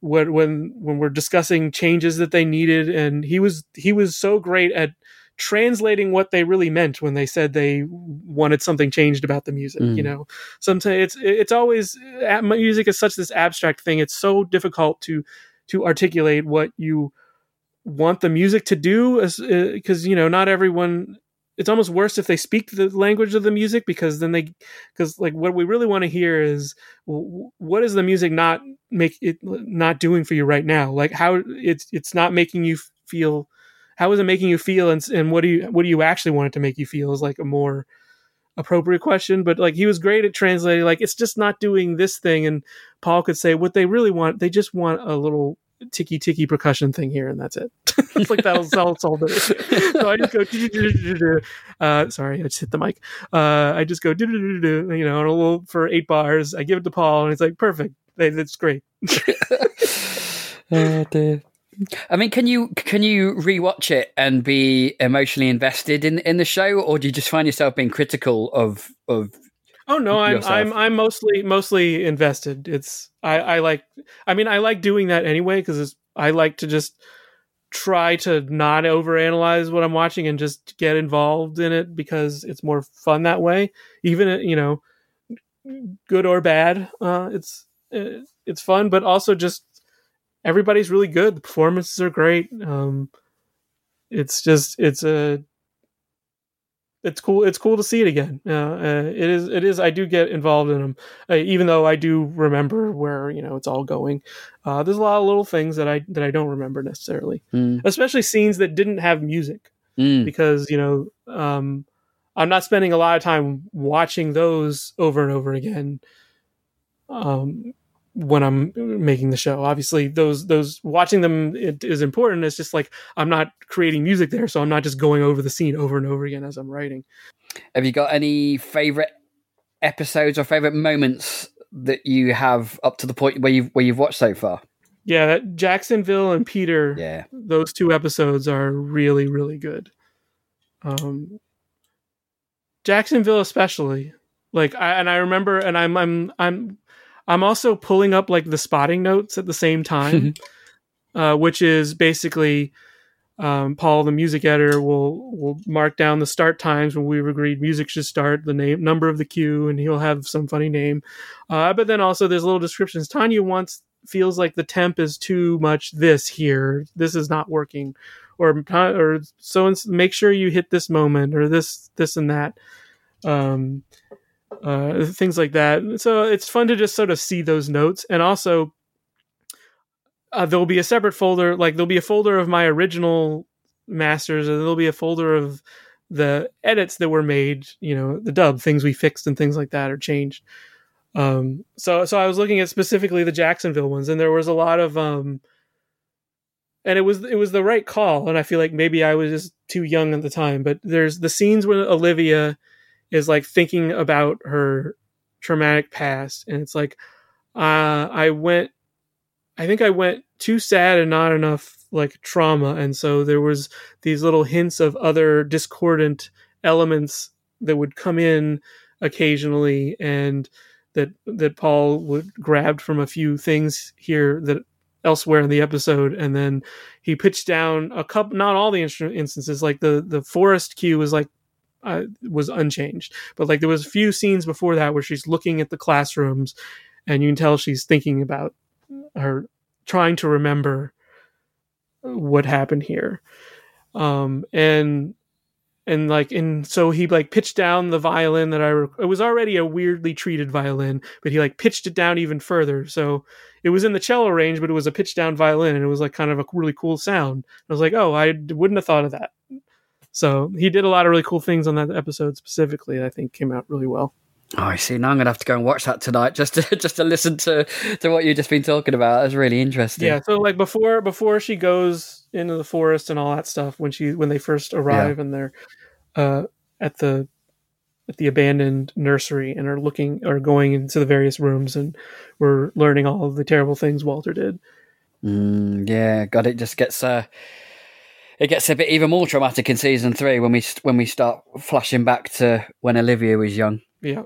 when when when we're discussing changes that they needed and he was he was so great at translating what they really meant when they said they wanted something changed about the music mm. you know sometimes it's it's always music is such this abstract thing it's so difficult to to articulate what you want the music to do because uh, you know not everyone it's almost worse if they speak the language of the music because then they because like what we really want to hear is what is the music not make it not doing for you right now? Like how it's it's not making you feel how is it making you feel and, and what do you what do you actually want it to make you feel is like a more appropriate question. But like he was great at translating like it's just not doing this thing. And paul could say what they really want they just want a little ticky ticky percussion thing here, and that's it. (laughs) it's like that'll, that'll solve it. so I just go. (laughs) (laughs) Uh, sorry, I just hit the mic. Uh, I just go. You know, a little for eight bars. I give it to Paul, and it's like perfect. That's great. oh, dear. I mean, can you can you rewatch it and be emotionally invested in in the show, or do you just find yourself being critical of of Oh no, I'm I'm I'm mostly mostly invested. It's I I like I mean I like doing that anyway because I like to just try to not overanalyze what I'm watching and just get involved in it because it's more fun that way. Even uh, you know, good or bad, uh, it's uh, it's fun, but also just everybody's really good. The performances are great. Um, it's just it's a it's cool. It's cool to see it again. Uh, uh, it is. It is. I do get involved in them, uh, even though I do remember where you know it's all going. Uh, there's a lot of little things that I that I don't remember necessarily, mm. especially scenes that didn't have music, mm. because you know um, I'm not spending a lot of time watching those over and over again. Um, when I'm making the show. Obviously, those those watching them is important. It's just like I'm not creating music there, so I'm not just going over the scene over and over again as I'm writing. Have you got any favorite episodes or favorite moments that you have up to the point where you've where you've watched so far? Yeah, that Jacksonville and Peter. Yeah, those two episodes are really really good. Um, Jacksonville especially. Like I and I remember and I'm I'm I'm I'm also pulling up like the spotting notes at the same time, (laughs) uh, which is basically um, Paul, the music editor, will will mark down the start times when we've agreed music should start, the name, number of the cue, and he'll have some funny name. Uh, but then also there's little descriptions. Tanya wants feels like the temp is too much this here. This is not working, or or so. Make sure you hit this moment or this this and that. Um, uh, things like that. So it's fun to just sort of see those notes, and also uh, there'll be a separate folder. Like there'll be a folder of my original masters, and there'll be a folder of the edits that were made. You know, the dub things we fixed and things like that or changed. Um, so so I was looking at specifically the Jacksonville ones, and there was a lot of um, and it was it was the right call, and I feel like maybe I was just too young at the time. But there's the scenes where Olivia is like thinking about her traumatic past and it's like uh, i went I think I went too sad and not enough like trauma, and so there was these little hints of other discordant elements that would come in occasionally, and that that Paul would grabbed from a few things here that elsewhere in the episode, and then he pitched down a couple, not all the instances, like the the forest cue was like uh, was unchanged, but like there was a few scenes before that where she's looking at the classrooms, and you can tell she's thinking about her trying to remember what happened here. Um and and like and so he like pitched down the violin that i rec- it was already a weirdly treated violin but he like pitched it down even further. So it was in the cello range but it was a pitched down violin and it was like kind of a really cool sound. I was like oh i wouldn't have thought of that so he did a lot of really cool things on that episode specifically i think came out really well Oh, I see. Now I'm gonna have to go and watch that tonight just to (laughs) just to listen to to what you've just been talking about. That's really interesting. Yeah. So like before before she goes into the forest and all that stuff when she when they first arrive Yeah. and they're uh, at the at the abandoned nursery and are looking or going into the various rooms and we're learning all of the terrible things Walter did. Mm, yeah, God, it just gets uh, it gets a bit even more traumatic in season three when we when we start flashing back to when Olivia was young. Yeah.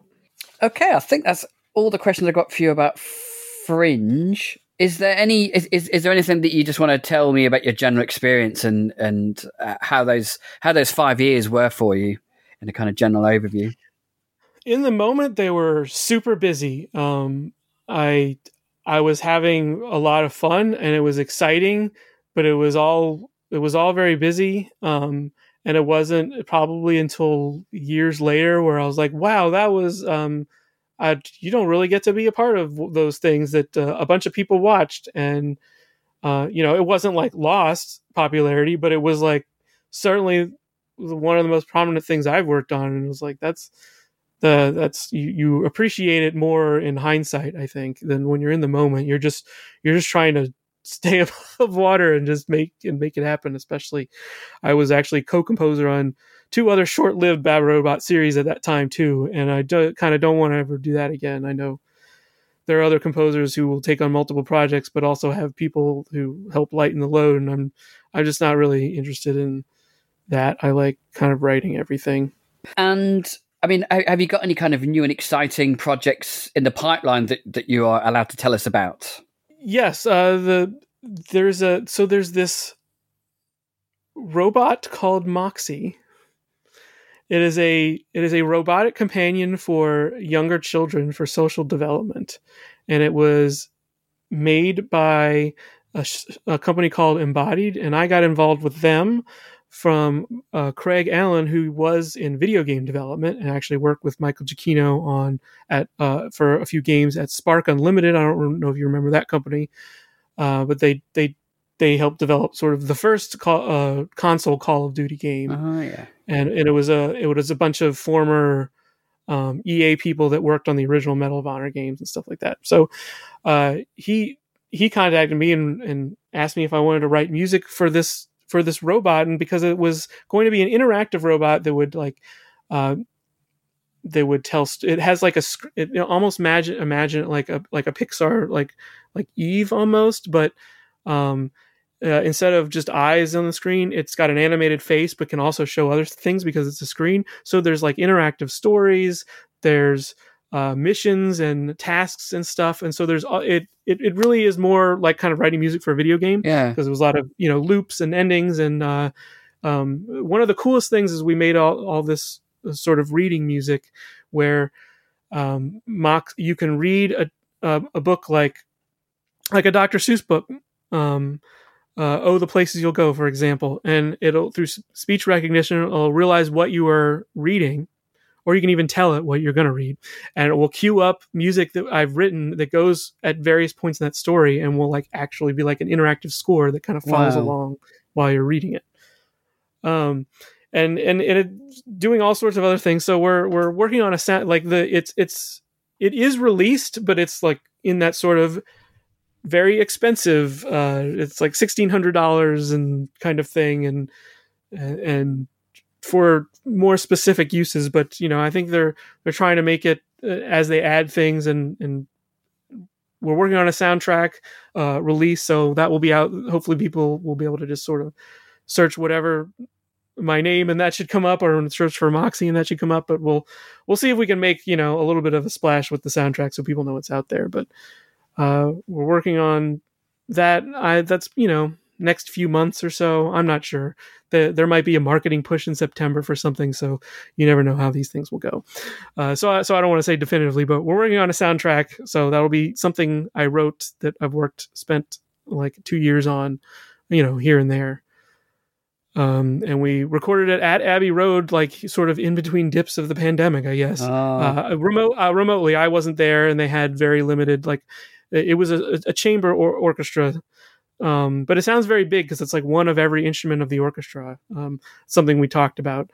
Okay, I think that's all the questions I've got for you about Fringe. Is there any is, is, is there anything that you just want to tell me about your general experience and and uh, how those how those five years were for you in a kind of general overview? in the moment they were super busy um i i was having a lot of fun and it was exciting but it was all it was all very busy um and it wasn't probably until years later where i was like wow that was um I, you don't really get to be a part of those things that uh, a bunch of people watched. And uh you know it wasn't like lost popularity but it was like certainly one of the most prominent things i've worked on and it was like that's the that's you, you appreciate it more in hindsight i think than when you're in the moment. You're just you're just trying to stay (laughs) above water and just make and make it happen especially i was actually co-composer on two other short-lived bad robot series at that time too and i do, kind of don't want to ever do that again. I know there are other composers who will take on multiple projects but also have people who help lighten the load and i'm i'm just not really interested in that. I like kind of writing everything. And I mean, have you got any kind of new and exciting projects in the pipeline that, that you are allowed to tell us about? Yes uh the there's a so there's this robot called moxie. It is a it is a robotic companion for younger children for social development. And it was made by a, a company called embodied and i got involved with them from uh, Craig Allen, who was in video game development and actually worked with Michael Giacchino on at uh, for a few games at Spark Unlimited. I don't know if you remember that company, uh, but they they they helped develop sort of the first call, uh, console Call of Duty game, Oh yeah. and, and it was a it was a bunch of former um, EA people that worked on the original Medal of Honor games and stuff like that. So uh, he he contacted me and, and asked me if I wanted to write music for this for this robot, and because it was going to be an interactive robot that would like uh, they would tell st- it has like a it, you know, almost imagine imagine like a like a Pixar like like Eve almost, but um, uh, instead of just eyes on the screen, it's got an animated face, but can also show other things because it's a screen. So there's like interactive stories, there's uh, missions and tasks and stuff, and so there's uh, it, it. It really is more like kind of writing music for a video game Yeah. because there was a lot of you know loops and endings and uh, um, one of the coolest things is we made all, all this sort of reading music where um, mock you can read a, a a book like like a Dr. Seuss book um, uh, oh the places you'll go for example and it'll through s- speech recognition it'll realize what you are reading or you can even tell it what you're going to read. And it will queue up music that i've written that goes at various points in that story and will like actually be like an interactive score that kind of follows Wow. along while you're reading it. Um and and, and it's doing all sorts of other things. So we're we're working on a sound like the it's it's it is released but it's like in that sort of very expensive uh it's like $1600 and kind of thing and and for more specific uses but you know i think they're they're trying to make it uh, as they add things and and we're working on a soundtrack uh, release, so that will be out. Hopefully, people will be able to just sort of search whatever my name and that should come up, or search for Moxie and that should come up. But we'll we'll see if we can make you know a little bit of a splash with the soundtrack so people know it's out there. But uh, we're working on that. I that's you know next few months or so. I'm not sure. The, there might be a marketing push in September for something, so you never know how these things will go. Uh, so, so I don't want to say definitively, but we're working on a soundtrack, so that'll be something I wrote that I've worked, spent like two years on, you know, here and there. Um, and we recorded it at Abbey Road, like sort of in between dips of the pandemic, I guess. Oh. Uh, remote, uh, remotely, I wasn't there, and they had very limited, like, it was a, a chamber or orchestra um, but it sounds very big because it's like one of every instrument of the orchestra. Um, something we talked about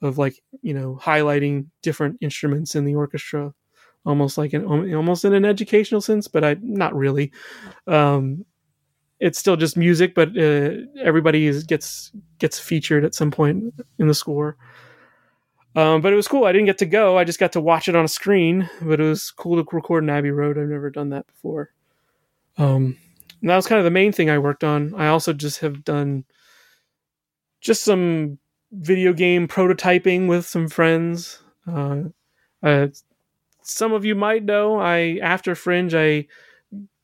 of like you know highlighting different instruments in the orchestra, almost like an almost in an educational sense, but I not really. Um, it's still just music, but uh, everybody is, gets gets featured at some point in the score. Um, but it was cool. I didn't get to go. I just got to watch it on a screen. But it was cool to record in Abbey Road. I've never done that before. Um, and that was kind of the main thing I worked on. I also just have done just some video game prototyping with some friends. Uh, uh, some of you might know I after Fringe I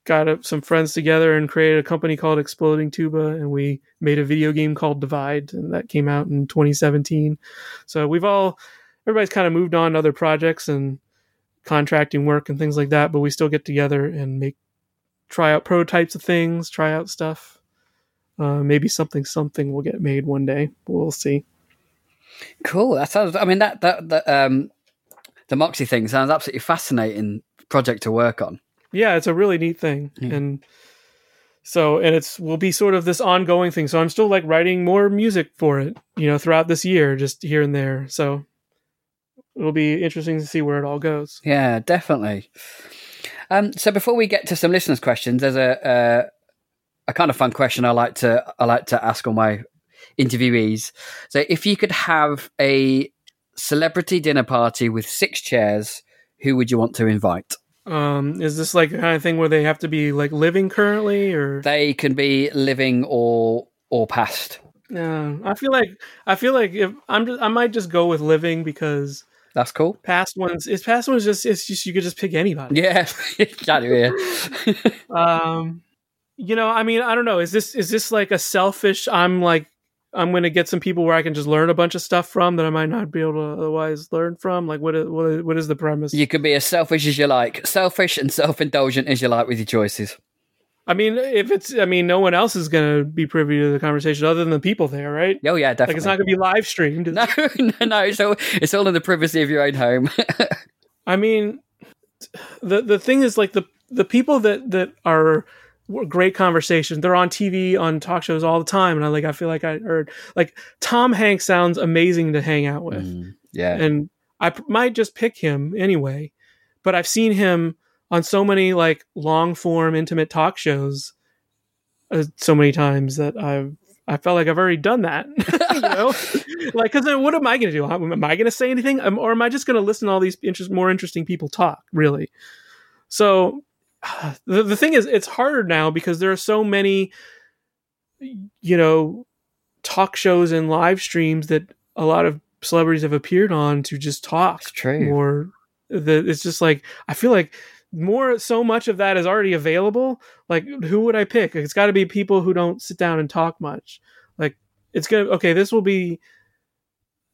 got some friends together and created a company called Exploding Tuba, and we made a video game called Divide, and that came out in 2017. So we've all everybody's kind of moved on to other projects and contracting work and things like that, but we still get together and make try out prototypes of things, try out stuff. Uh, maybe something something will get made one day. We'll see. Cool. That sounds. I mean, that that that um, the Moxie thing sounds absolutely fascinating project to work on. Yeah, it's a really neat thing, yeah. and so and it's will be sort of this ongoing thing. So I'm still like writing more music for it, you know, throughout this year, just here and there. So it'll be interesting to see where it all goes. Yeah, definitely. Um, so before we get to some listeners' questions, there's a, a a kind of fun question I like to I like to ask all my interviewees. So if you could have a celebrity dinner party with six chairs, who would you want to invite? Um, is this like a kind of thing where they have to be like living currently, or they can be living or or past? Yeah, I feel like I feel like if I'm just, I might just go with living because that's cool. Past ones, it's past ones. Just it's just you could just pick anybody. Yeah, (laughs) got it. Yeah. (laughs) (laughs) um, you know, I mean, I don't know. Is this is this like a selfish? I'm like, I'm going to get some people where I can just learn a bunch of stuff from that I might not be able to otherwise learn from. Like, what is, what is, what is the premise? You could be as selfish as you like, selfish and self indulgent as you like with your choices. I mean, if it's, I mean, no one else is going to be privy to the conversation other than the people there, right? Oh yeah, definitely. Like it's not going to be live streamed. (laughs) No, no, no. It's all, it's all in the privacy of your own home. (laughs) I mean, the the thing is, like the the people that that are great conversation. They're on TV, on talk shows all the time, and I like. I feel like I heard like Tom Hanks sounds amazing to hang out with. Mm, yeah, and I p- might just pick him anyway. But I've seen him on so many like long form intimate talk shows uh, so many times that I've I felt like I've already done that, (laughs) you know, (laughs) like because what am I going to do? Am I going to say anything, or am I just going to listen to all these interest, more interesting people talk? Really? So (sighs) the the thing is, it's harder now because there are so many, you know, talk shows and live streams that a lot of celebrities have appeared on to just talk. More, that it's just like I feel like more so much of that is already available like who would i pick? It's got to be people who don't sit down and talk much. Like it's gonna okay this will be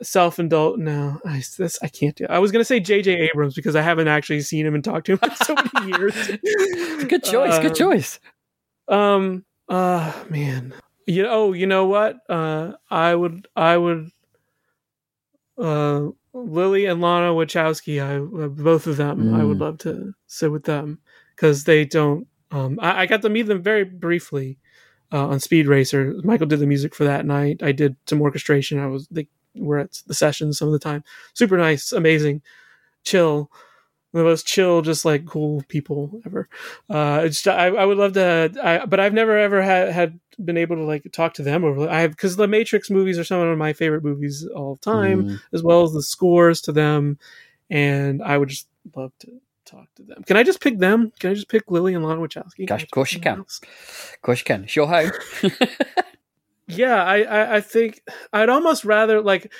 self-indulgent no i this i can't do it. i was gonna say jj abrams because i haven't actually seen him and talked to him in so many (laughs) years. Good choice good choice. um uh man. You know oh you know what? Uh i would i would uh Lily and Lana Wachowski, I uh, both of them, mm. I would love to sit with them because they don't. Um, I, I, got to meet them very briefly uh, on Speed Racer. Michael did the music for that, and I I did some orchestration. I was they were at the sessions some of the time. Super nice, amazing, chill the most chill, just like cool people ever. Uh, it's I, I would love to, I, but I've never ever had, had been able to like talk to them over. I have because the Matrix movies are some of my favorite movies all time, mm. as well as the scores to them, and I would just love to talk to them. Can I just pick them? Can I just pick Lily and Lana Wachowski? Gosh, of course you can. Of course you can. It's your home. (laughs) yeah, I, I, I think I'd almost rather like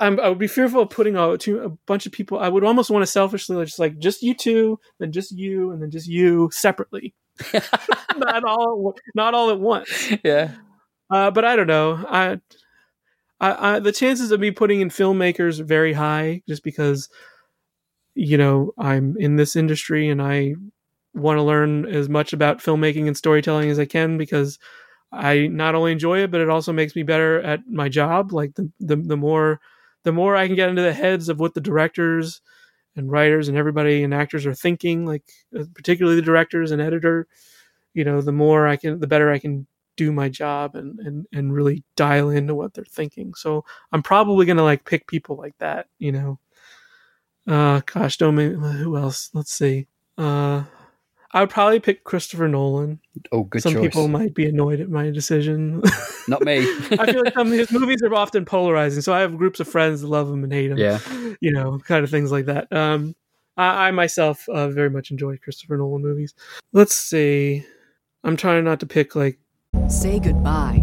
I'm, I would be fearful of putting a, a bunch of people. I would almost want to selfishly just like just you two, then just you, and then just you separately, (laughs) not all not all at once. Yeah. Uh, but I don't know. I, I, I, the chances of me putting in filmmakers are very high, just because, you know, I'm in this industry and I want to learn as much about filmmaking and storytelling as I can because I not only enjoy it, but it also makes me better at my job. Like the the, the more the more I can get into the heads of what the directors and writers and everybody and actors are thinking, like uh, particularly the directors and editor, you know, the more I can, the better I can do my job and and and really dial into what they're thinking. So I'm probably gonna like pick people like that, you know. Uh, gosh, don't make who else? Let's see. Uh, I would probably pick Christopher Nolan. Oh, good Some choice. people might be annoyed at my decision. (laughs) Not me. I feel like some of his movies are often polarizing, so I have groups of friends that love him and hate him. Yeah. You know, kind of things like that. Um, I, I myself uh, very much enjoy Christopher Nolan movies. Let's see. I'm trying not to pick like Say goodbye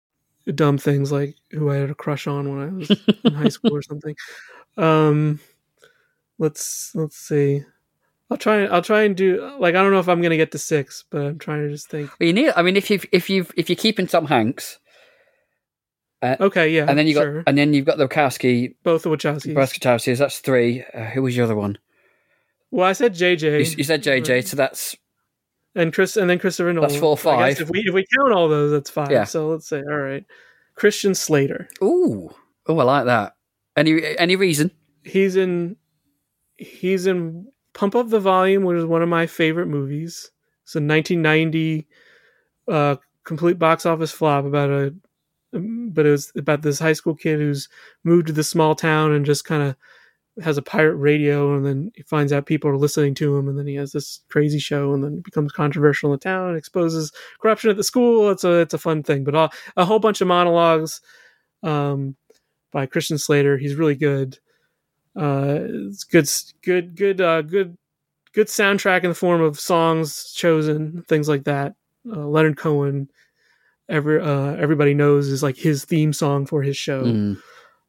Dumb things like who I had a crush on when I was (laughs) in high school or something. Um, let's let's see. I'll try. I'll try and do like I don't know if I'm gonna get to six, but I'm trying to just think. Well, you need. I mean, if you if you if you're keeping Tom Hanks, uh, Okay, yeah, and then you got sure. and then you've got the Wachowski, both the Wachowskis. both Wachowskis. That's three. Uh, who was your other one? Well, I said JJ. You, you said JJ, so that's and Chris, and then Christopher Nolan. That's guess five. If we if we count all those, that's five. Yeah. So let's say all right. Christian Slater. ooh, oh, I like that. Any any reason? He's in. He's in Pump Up the Volume, which is one of my favorite movies. It's a 1990 uh, complete box office flop about a, but it was about this high school kid who's moved to this small town and just kind of has a pirate radio, and then he finds out people are listening to him, and then he has this crazy show, and then it becomes controversial in the town, exposes corruption at the school. It's a it's a fun thing, but all, a whole bunch of monologues um, by Christian Slater. He's really good. Uh, it's good, good, good, uh, good, good soundtrack in the form of songs chosen, things like that. Uh, Leonard Cohen, every uh, everybody knows is like his theme song for his show. Mm,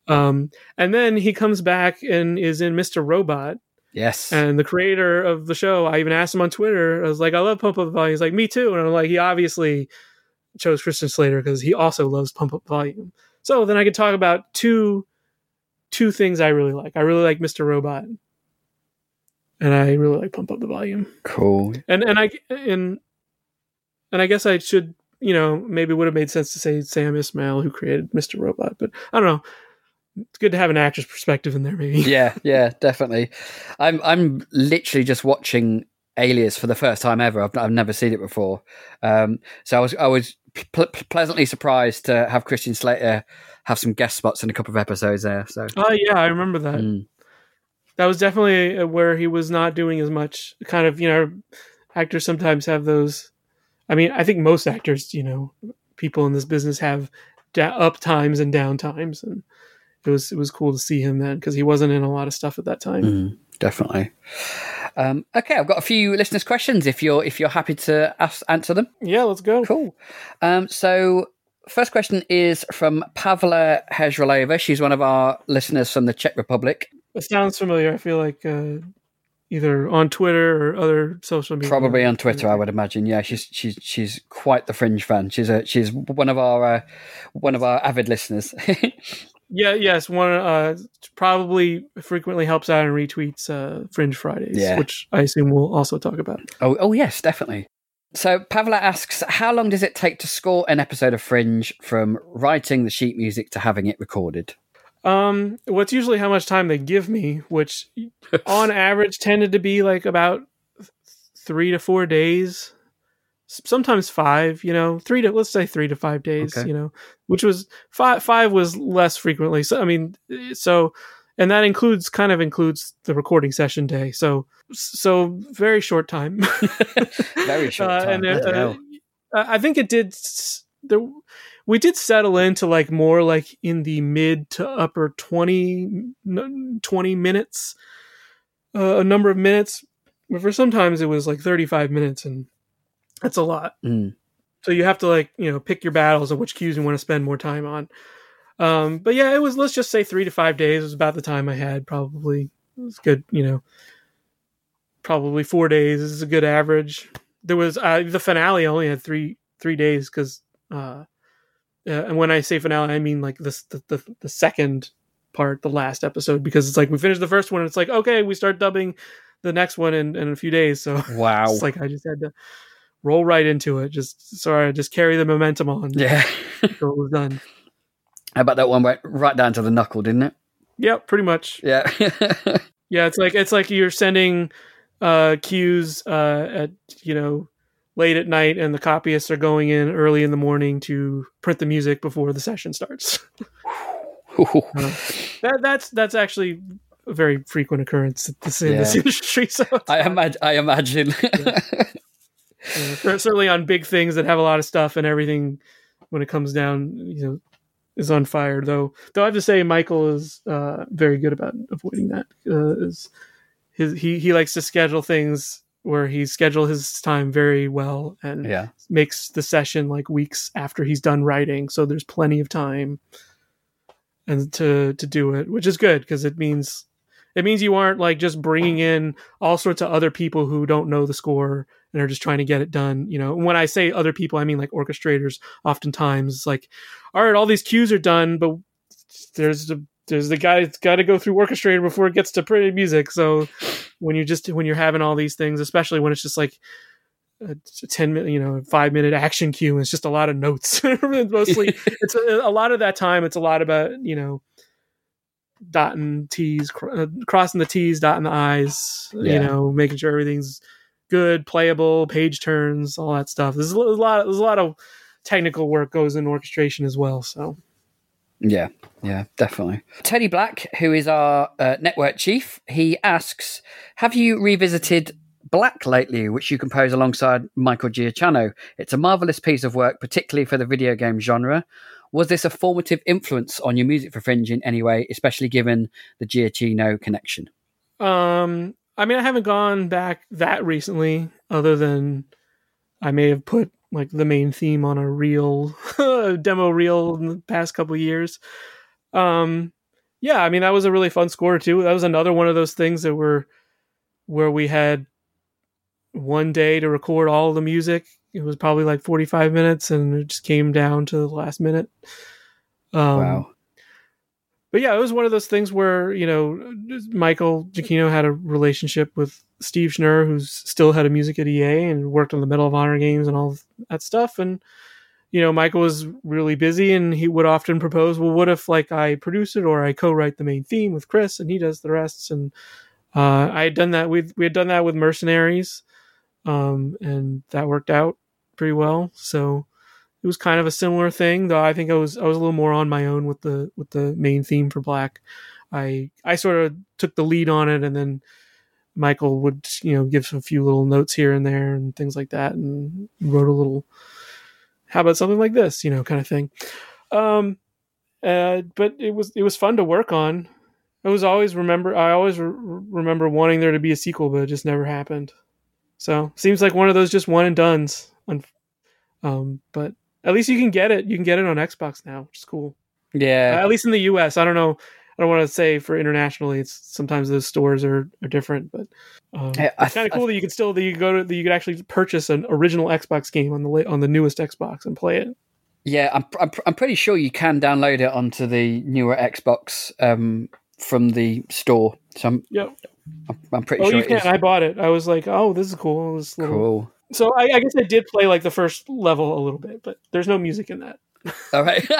Um, and then he comes back and is in Mr. Robot. yes. And the creator of the show, I even asked him on Twitter. I was like, "I love Pump Up the Volume." He's like, "Me too." And I'm like, he obviously chose Christian Slater because he also loves Pump Up Volume. So then I could talk about two two things I really like. I really like Mr. Robot, and I really like Pump Up the Volume. cool. And and I and and I guess I should you know maybe it would have made sense to say Sam Esmail who created Mr. Robot, but I don't know. It's good to have an actor's perspective in there, maybe. (laughs) yeah, (laughs) yeah, definitely. I'm I'm literally just watching Alias for the first time ever. I've I've never seen it before, um, so I was I was pl- pleasantly surprised to have Christian Slater have some guest spots in a couple of episodes there. So Oh yeah, I remember that. Mm. That was definitely uh, where he was not doing as much. Kind of, you know, actors sometimes have those. I mean, I think most actors, you know, people in this business have da- up times and down times, and it was it was cool to see him then because he wasn't in a lot of stuff at that time. Mm, definitely. Um, okay, I've got a few listeners' questions. If you're if you're happy to ask, answer them, Yeah, let's go. cool. Um, so, first question is from Pavla Hezraleva. She's one of our listeners from the Czech Republic. It sounds familiar. I feel like uh, either on Twitter or other social media. Probably on Twitter, I would imagine. Yeah, she's she's she's quite the fringe fan. She's a she's one of our uh, one of our avid listeners. (laughs) Yeah, yes, one uh, probably frequently helps out and retweets uh, Fringe Fridays, Yeah. which I assume we'll also talk about. oh, oh yes, definitely. So Pavla asks, how long does it take to score an episode of Fringe from writing the sheet music to having it recorded? Um, what's usually how much time they give me, which on (laughs) average tended to be like about three to four days, sometimes five. You know, three to let's say three to five days. Okay. You know, which was five. Five was less frequently. So I mean, eh, so and that includes kind of includes the recording session day. So so very short time. (laughs) Very short Uh, time. and, uh, bloody uh, I think it did. There, we did settle into like more like in the mid to upper 20, 20 minutes, uh, a number of minutes. But for sometimes it was like thirty five minutes, and that's a lot. Mm. So you have to like you know pick your battles of which cues you want to spend more time on. Um, but yeah, it was let's just say three to five days was about the time I had probably. It was good, you know. Probably four days is a good average. There was uh, the finale only had three three days because, uh, uh, and when I say finale, I mean like this the, the the second part, the last episode, because it's like we finished the first one, and it's like okay, we start dubbing the next one in, in a few days. So Wow. (laughs) it's like I just had to roll right into it. Just sorry, just carry the momentum on. Yeah. until it was done. (laughs) How about that one went right down to the knuckle, didn't it? Yep, pretty much. Yeah. (laughs) Yeah, it's like it's like you're sending uh cues uh at you know late at night and the copyists are going in early in the morning to print the music before the session starts. (laughs) Uh, that that's that's actually a very frequent occurrence in this, in this Yeah. industry. So I, imag- I imagine. uh, (laughs) cer- certainly on big things that have a lot of stuff and everything when it comes down, you know, is on fire. Though, though I have to say, Michael is uh, very good about avoiding that. Uh, is his he he likes to schedule things where he schedule his time very well and Yeah. makes the session like weeks after he's done writing, so there's plenty of time and to to do it, which is good because it means it means you aren't like just bringing in all sorts of other people who don't know the score and are just trying to get it done. You know, when I say other people, I mean like orchestrators. Oftentimes, it's like, all right, all these cues are done, but there's the there's the guy that's got to go through orchestrator before it gets to printed music. So when you just when you're having all these things, especially when it's just like a ten minute, you know, five minute action cue, and it's just a lot of notes. (laughs) Mostly, (laughs) it's a, a lot of that time. It's a lot about you know dotting T's, cr- uh, crossing the T's, dotting the I's, Yeah. you know, making sure everything's good, playable, page turns, all that stuff. There's a lot, there's a lot of technical work goes in orchestration as well. So Yeah, yeah, definitely. Teddy Black, who is our uh, network chief, he asks Have you revisited Black lately, which you compose alongside Michael Giacchino? It's a marvelous piece of work, particularly for the video game genre. Was this a formative influence on your music for Fringe in any way, especially given the Giacchino connection? Um, I mean, I haven't gone back that recently, other than I may have put like the main theme on a reel, (laughs) demo reel in the past couple years. Um, yeah, I mean, that was a really fun score too. That was another one of those things that were where we had one day to record all the music. It was probably like 45 minutes and it just came down to the last minute. Um, wow. But yeah, it was one of those things where you know Michael Giacchino had a relationship with Steve Schnur, who's still head of music at EA and worked on the Medal of Honor games and all that stuff. And you know, Michael was really busy, and he would often propose, "Well, what if like I produce it or I co-write the main theme with Chris and he does the rests?" And uh, I had done that with we had done that with Mercenaries, um, and that worked out pretty well. So it was kind of a similar thing, though. I think I was I was a little more on my own with the with the main theme for Black. I I sort of took the lead on it, and then Michael would you know give a few little notes here and there and things like that, and wrote a little. How about something like this, you know, kind of thing. Um, uh, but it was it was fun to work on. I was always remember I always re- remember wanting there to be a sequel, but it just never happened. So seems like one of those just one and duns. Um, but at least you can get it. You can get it on Xbox now, which is cool. Yeah. Uh, at least in the U.S. I don't know. I don't want to say for internationally. It's sometimes those stores are, are different, but um, I it's kind of cool that you can still that you go to that you could actually purchase an original Xbox game on the on the newest Xbox and play it. Yeah, I'm, I'm I'm pretty sure you can download it onto the newer Xbox um, from the store. So I'm Yep. I'm, I'm pretty Oh, sure you can. is. I bought it. I was like, oh, this is cool. This little... Cool. So I, I guess I did play like the first level a little bit, but there's no music in that. All right. (laughs)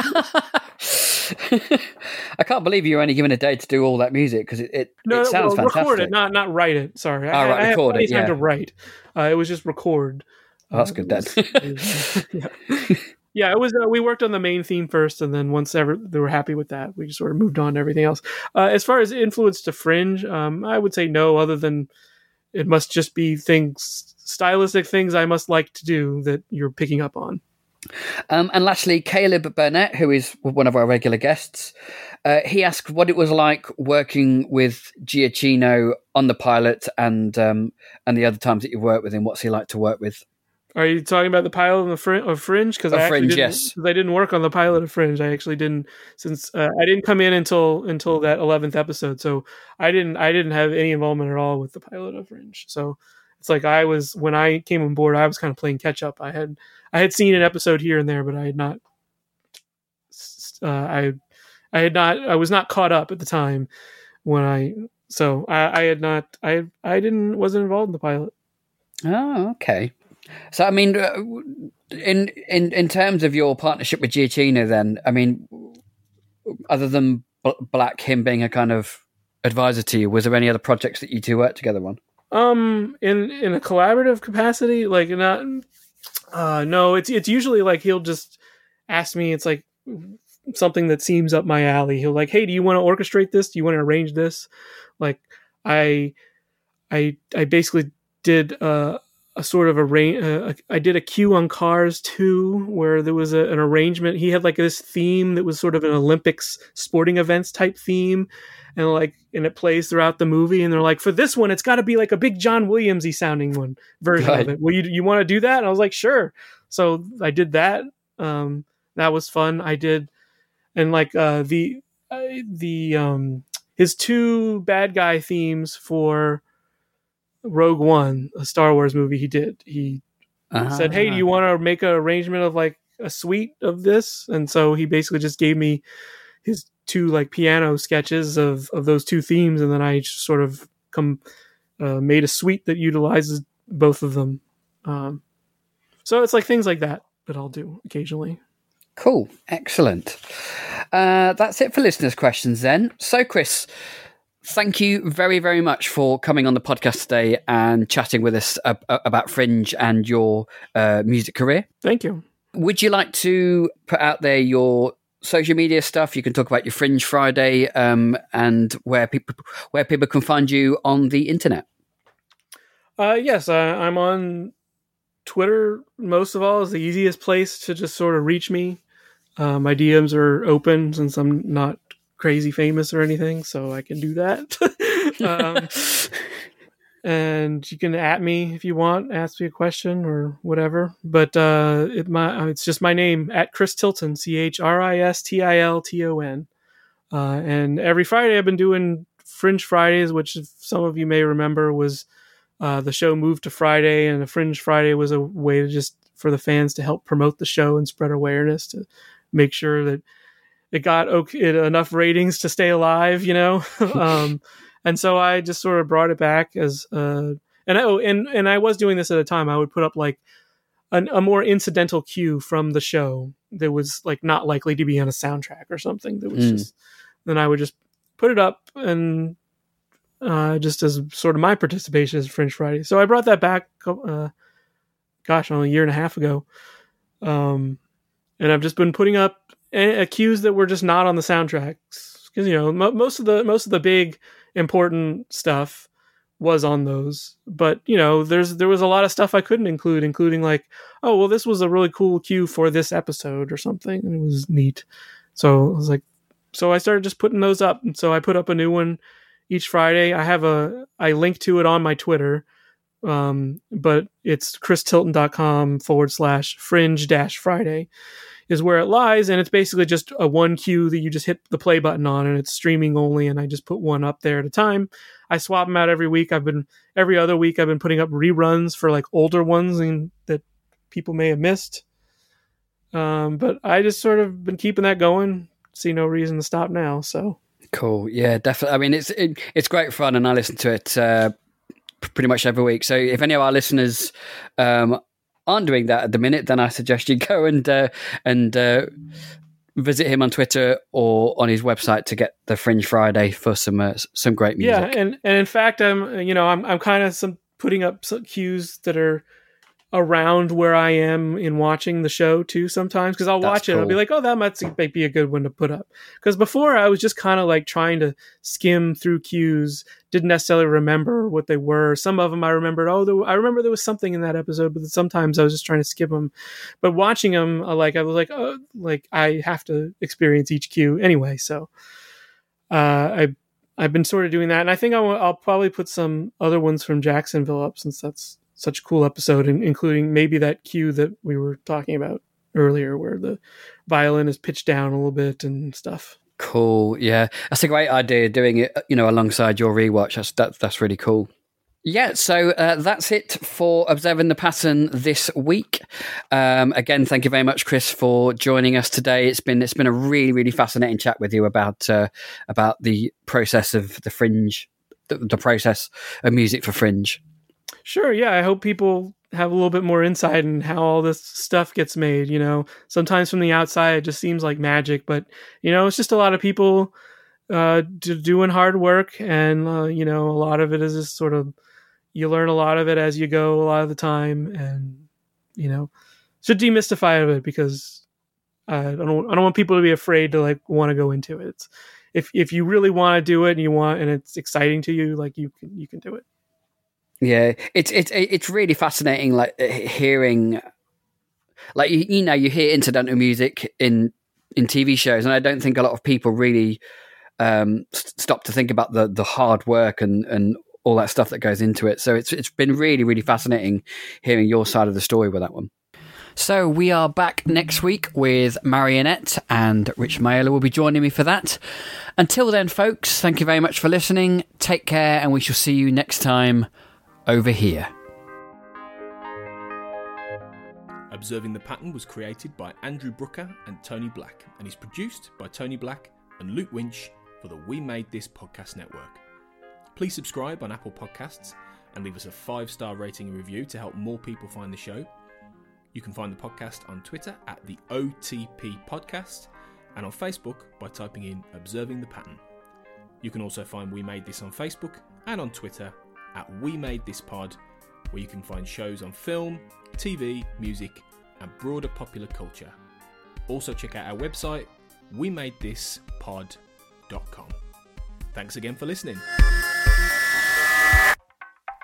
I can't believe you were only given a day to do all that music because it, it, No, it sounds well, fantastic. record it, not not write it. Sorry, Oh, right, I, I record it, of time yeah. to write. Uh, it was just record. Oh, that's good then. (laughs) yeah. yeah, it was. Uh, we worked on the main theme first, and then once ever they were happy with that, we just sort of moved on to everything else. Uh, as far as influence to Fringe, um, I would say no. Other than it must just be things, stylistic things I must like to do that you're picking up on. Um, and lastly, Caleb Burnett, who is one of our regular guests, uh, he asked what it was like working with Giacchino on the pilot and um, and the other times that you've worked with him. What's he like to work with? Are you talking about the pilot of, the fr- of Fringe? Because I actually Fringe, didn't, yes. I didn't work on the pilot of Fringe. I actually didn't since uh, I didn't come in until until that eleventh episode. So I didn't I didn't have any involvement at all with the pilot of Fringe. So it's like I was when I came on board, I was kind of playing catch up. I had I had seen an episode here and there, but I had not. Uh, I I had not I was not caught up at the time when I so I, I had not I I didn't wasn't involved in the pilot. Oh, okay. So, I mean, uh, in in in terms of your partnership with Giacchino, then, I mean, other than Black, him being a kind of advisor to you, was there any other projects that you two worked together on? Um, in in a collaborative capacity, like not. Uh, no, it's it's usually like he'll just ask me. It's like something that seems up my alley. He'll like, hey, do you want to orchestrate this? Do you want to arrange this? Like, I, I, I basically did uh, a sort of arrange. Uh, I did a cue on Cars 2 where there was a, an arrangement. He had like this theme that was sort of an Olympics sporting events type theme, and like, and it plays throughout the movie. And they're like, for this one, it's got to be like a big John Williamsy sounding one version Right. of it. Well, you you want to do that? And I was like, sure. So I did that. Um, that was fun. I did, and like uh, the uh, the um his two bad guy themes for Rogue One, a Star Wars movie he did. He said, "Hey, do you want to make an arrangement of like a suite of this?" And so he basically just gave me his two like piano sketches of of those two themes, and then I just sort of come uh, made a suite that utilizes both of them. Um, so it's like things like that that I'll do occasionally. Cool, excellent. Uh, that's it for listeners' questions then. So, Chris, thank you very, very much for coming on the podcast today and chatting with us ab- about Fringe and your uh, music career. Thank you. Would you like to put out there your social media stuff? You can talk about your Fringe Friday um, and where people where people can find you on the internet. Uh, yes, uh, I'm on Twitter. Most of all, is the easiest place to just sort of reach me. Uh, my DMs are open since I'm not crazy famous or anything, so I can do that. (laughs) um, (laughs) and you can at me if you want, ask me a question or whatever. But uh, it my it's just my name at Chris Tilton, C H R I S T I L T O N. Uh, and every Friday I've been doing Fringe Fridays, which some of you may remember was uh, the show moved to Friday, and a Fringe Friday was a way to just for the fans to help promote the show and spread awareness to make sure that it got okay, it, enough ratings to stay alive, you know. (laughs) um, and so I just sort of brought it back as uh, and I, oh, and and I was doing this at a time. I would put up like an, a more incidental cue from the show that was like not likely to be on a soundtrack or something. That was Mm. just then I would just put it up and uh, just as sort of my participation as Fringe Friday. So I brought that back, uh, gosh, only a year and a half ago. Um, and I've just been putting up a- cues that were just not on the soundtracks because you know mo- most of the most of the big important stuff was on those. But you know there's there was a lot of stuff i couldn't include including like oh well this was a really cool cue for this episode or something and it was neat. So i was like so i started just putting those up. And so i put up a new one each friday. I have a i link to it on my twitter Um, but it's chris christilton.com forward slash fringe dash Friday is where it lies. And it's basically just a one cue that you just hit the play button on and it's streaming only. And I just put one up there at a time. I swap them out every week. I've been every other week. I've been putting up reruns for like older ones and that people may have missed. Um, but I just sort of been keeping that going. See no reason to stop now. So cool. Yeah, definitely. I mean, it's it, it's great fun, and I listen to it uh, pretty much every week. So if any of our listeners um, aren't doing that at the minute, then I suggest you (laughs) go and uh, and uh, visit him on Twitter or on his website to get the Fringe Friday for some uh, some great music. Yeah, and and in fact, I'm you know I'm I'm kind of some putting up some cues that are around where I am in watching the show too sometimes because I'll That's watch it and I'll be like, oh, that might be a good one to put up. Because before I was just kind of like trying to skim through cues, didn't necessarily remember what they were. Some of them I remembered. Oh, there, I remember there was something in that episode, but sometimes I was just trying to skip them. But watching them, I like I was like, oh, like I have to experience each cue anyway. So uh, I I've been sort of doing that, and I think I'll, I'll probably put some other ones from Jacksonville up since that's such a cool episode, in- including maybe that cue that we were talking about earlier, where the violin is pitched down a little bit and stuff. Cool. Yeah, that's a great idea. Doing it, you know, alongside your rewatch. That's that's that's really cool. Yeah, so uh, that's it for observing the pattern this week. Um, again, thank you very much, Chris, for joining us today. It's been it's been a really really fascinating chat with you about uh, about the process of the fringe, the, the process of music for fringe. Sure, yeah. I hope people have a little bit more insight in how all this stuff gets made. You know, sometimes from the outside it just seems like magic, but you know, it's just a lot of people uh, doing hard work, and uh, you know, a lot of it is just sort of you learn a lot of it as you go a lot of the time, and you know, should demystify it because I don't I don't want people to be afraid to like want to go into it. It's, if if you really want to do it and you want and it's exciting to you, like you can you can do it. Yeah, it's it's it's really fascinating, like uh, hearing, like you, you know, you hear incidental music in in TV shows, and I don't think a lot of people really um, stop to think about the the hard work and and all that stuff that goes into it. So it's it's been really really fascinating hearing your side of the story with that one. So we are back next week with Marionette and Rich Mayola will be joining me for that. Until then, folks, thank you very much for listening. Take care, and we shall see you next time over here. Observing the Pattern was created by Andrew Brooker and Tony Black and is produced by Tony Black and Luke Winch for the We Made This podcast network. Please subscribe on Apple Podcasts and leave us a five star rating and review to help more people find the show. You can find the podcast on Twitter at the OTP Podcast and on Facebook by typing in Observing the Pattern. You can also find We Made This on Facebook and on Twitter at We Made This Pod, where you can find shows on film, TV, music, and broader popular culture. Also, check out our website, wemadethispod.com. Thanks again for listening.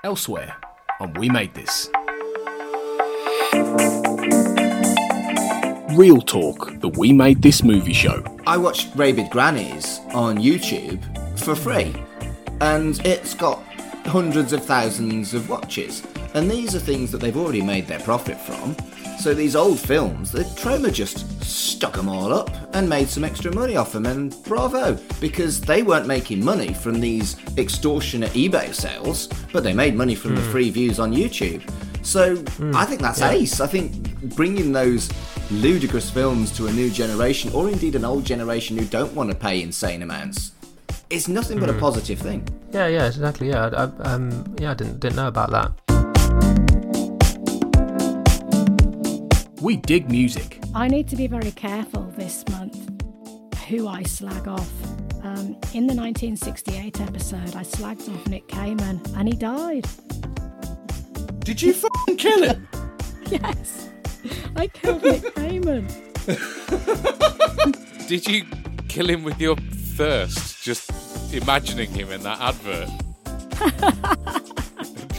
Elsewhere on We Made This. Real Talk, the We Made This movie show. I watched Rabid Grannies on YouTube for free, and it's got hundreds of thousands of watches. And these are things that they've already made their profit from. So these old films, the Troma just stuck them all up and made some extra money off them, and bravo, because they weren't making money from these extortionate eBay sales, but they made money from the Hmm. free views on YouTube. So I think that's Yeah. ace. I think bringing those ludicrous films to a new generation, or indeed an old generation who don't want to pay insane amounts, is nothing but a Hmm. positive thing. Yeah, yeah, exactly. Yeah, I, I- um, yeah, I didn't didn't know about that. We dig music. I need to be very careful this month who I slag off. Um, in the 1968 episode, I slagged off Nick Kamen and he died. Did you fucking kill him? (laughs) Yes, I killed Nick (laughs) Kamen. (laughs) Did you kill him with your thirst just imagining him in that advert.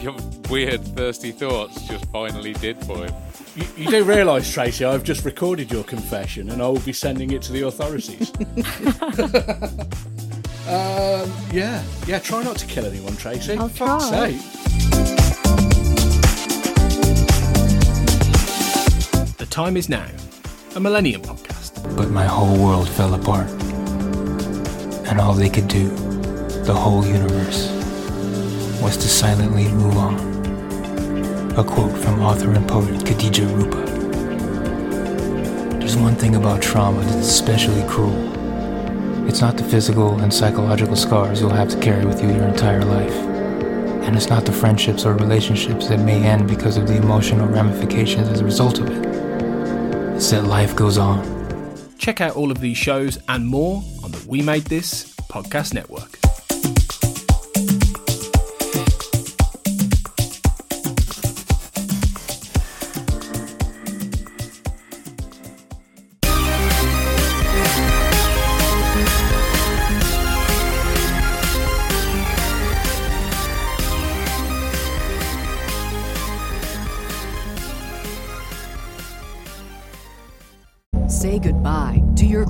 (laughs) Your weird, thirsty thoughts just finally did for him. You, you do realise, Tracy, I've just recorded your confession and I will be sending it to the authorities. (laughs) (laughs) um, yeah, yeah, try not to kill anyone, Tracy. I'll Fuck's try. sake. The time is now, a Millennium podcast. But my whole world fell apart. And all they could do, the whole universe, was to silently move on. A quote from author and poet Khadija Rupa. There's one thing about trauma that's especially cruel. It's not the physical and psychological scars you'll have to carry with you your entire life. And it's not the friendships or relationships that may end because of the emotional ramifications as a result of it. It's that life goes on. Check out all of these shows and more on the We Made This podcast network.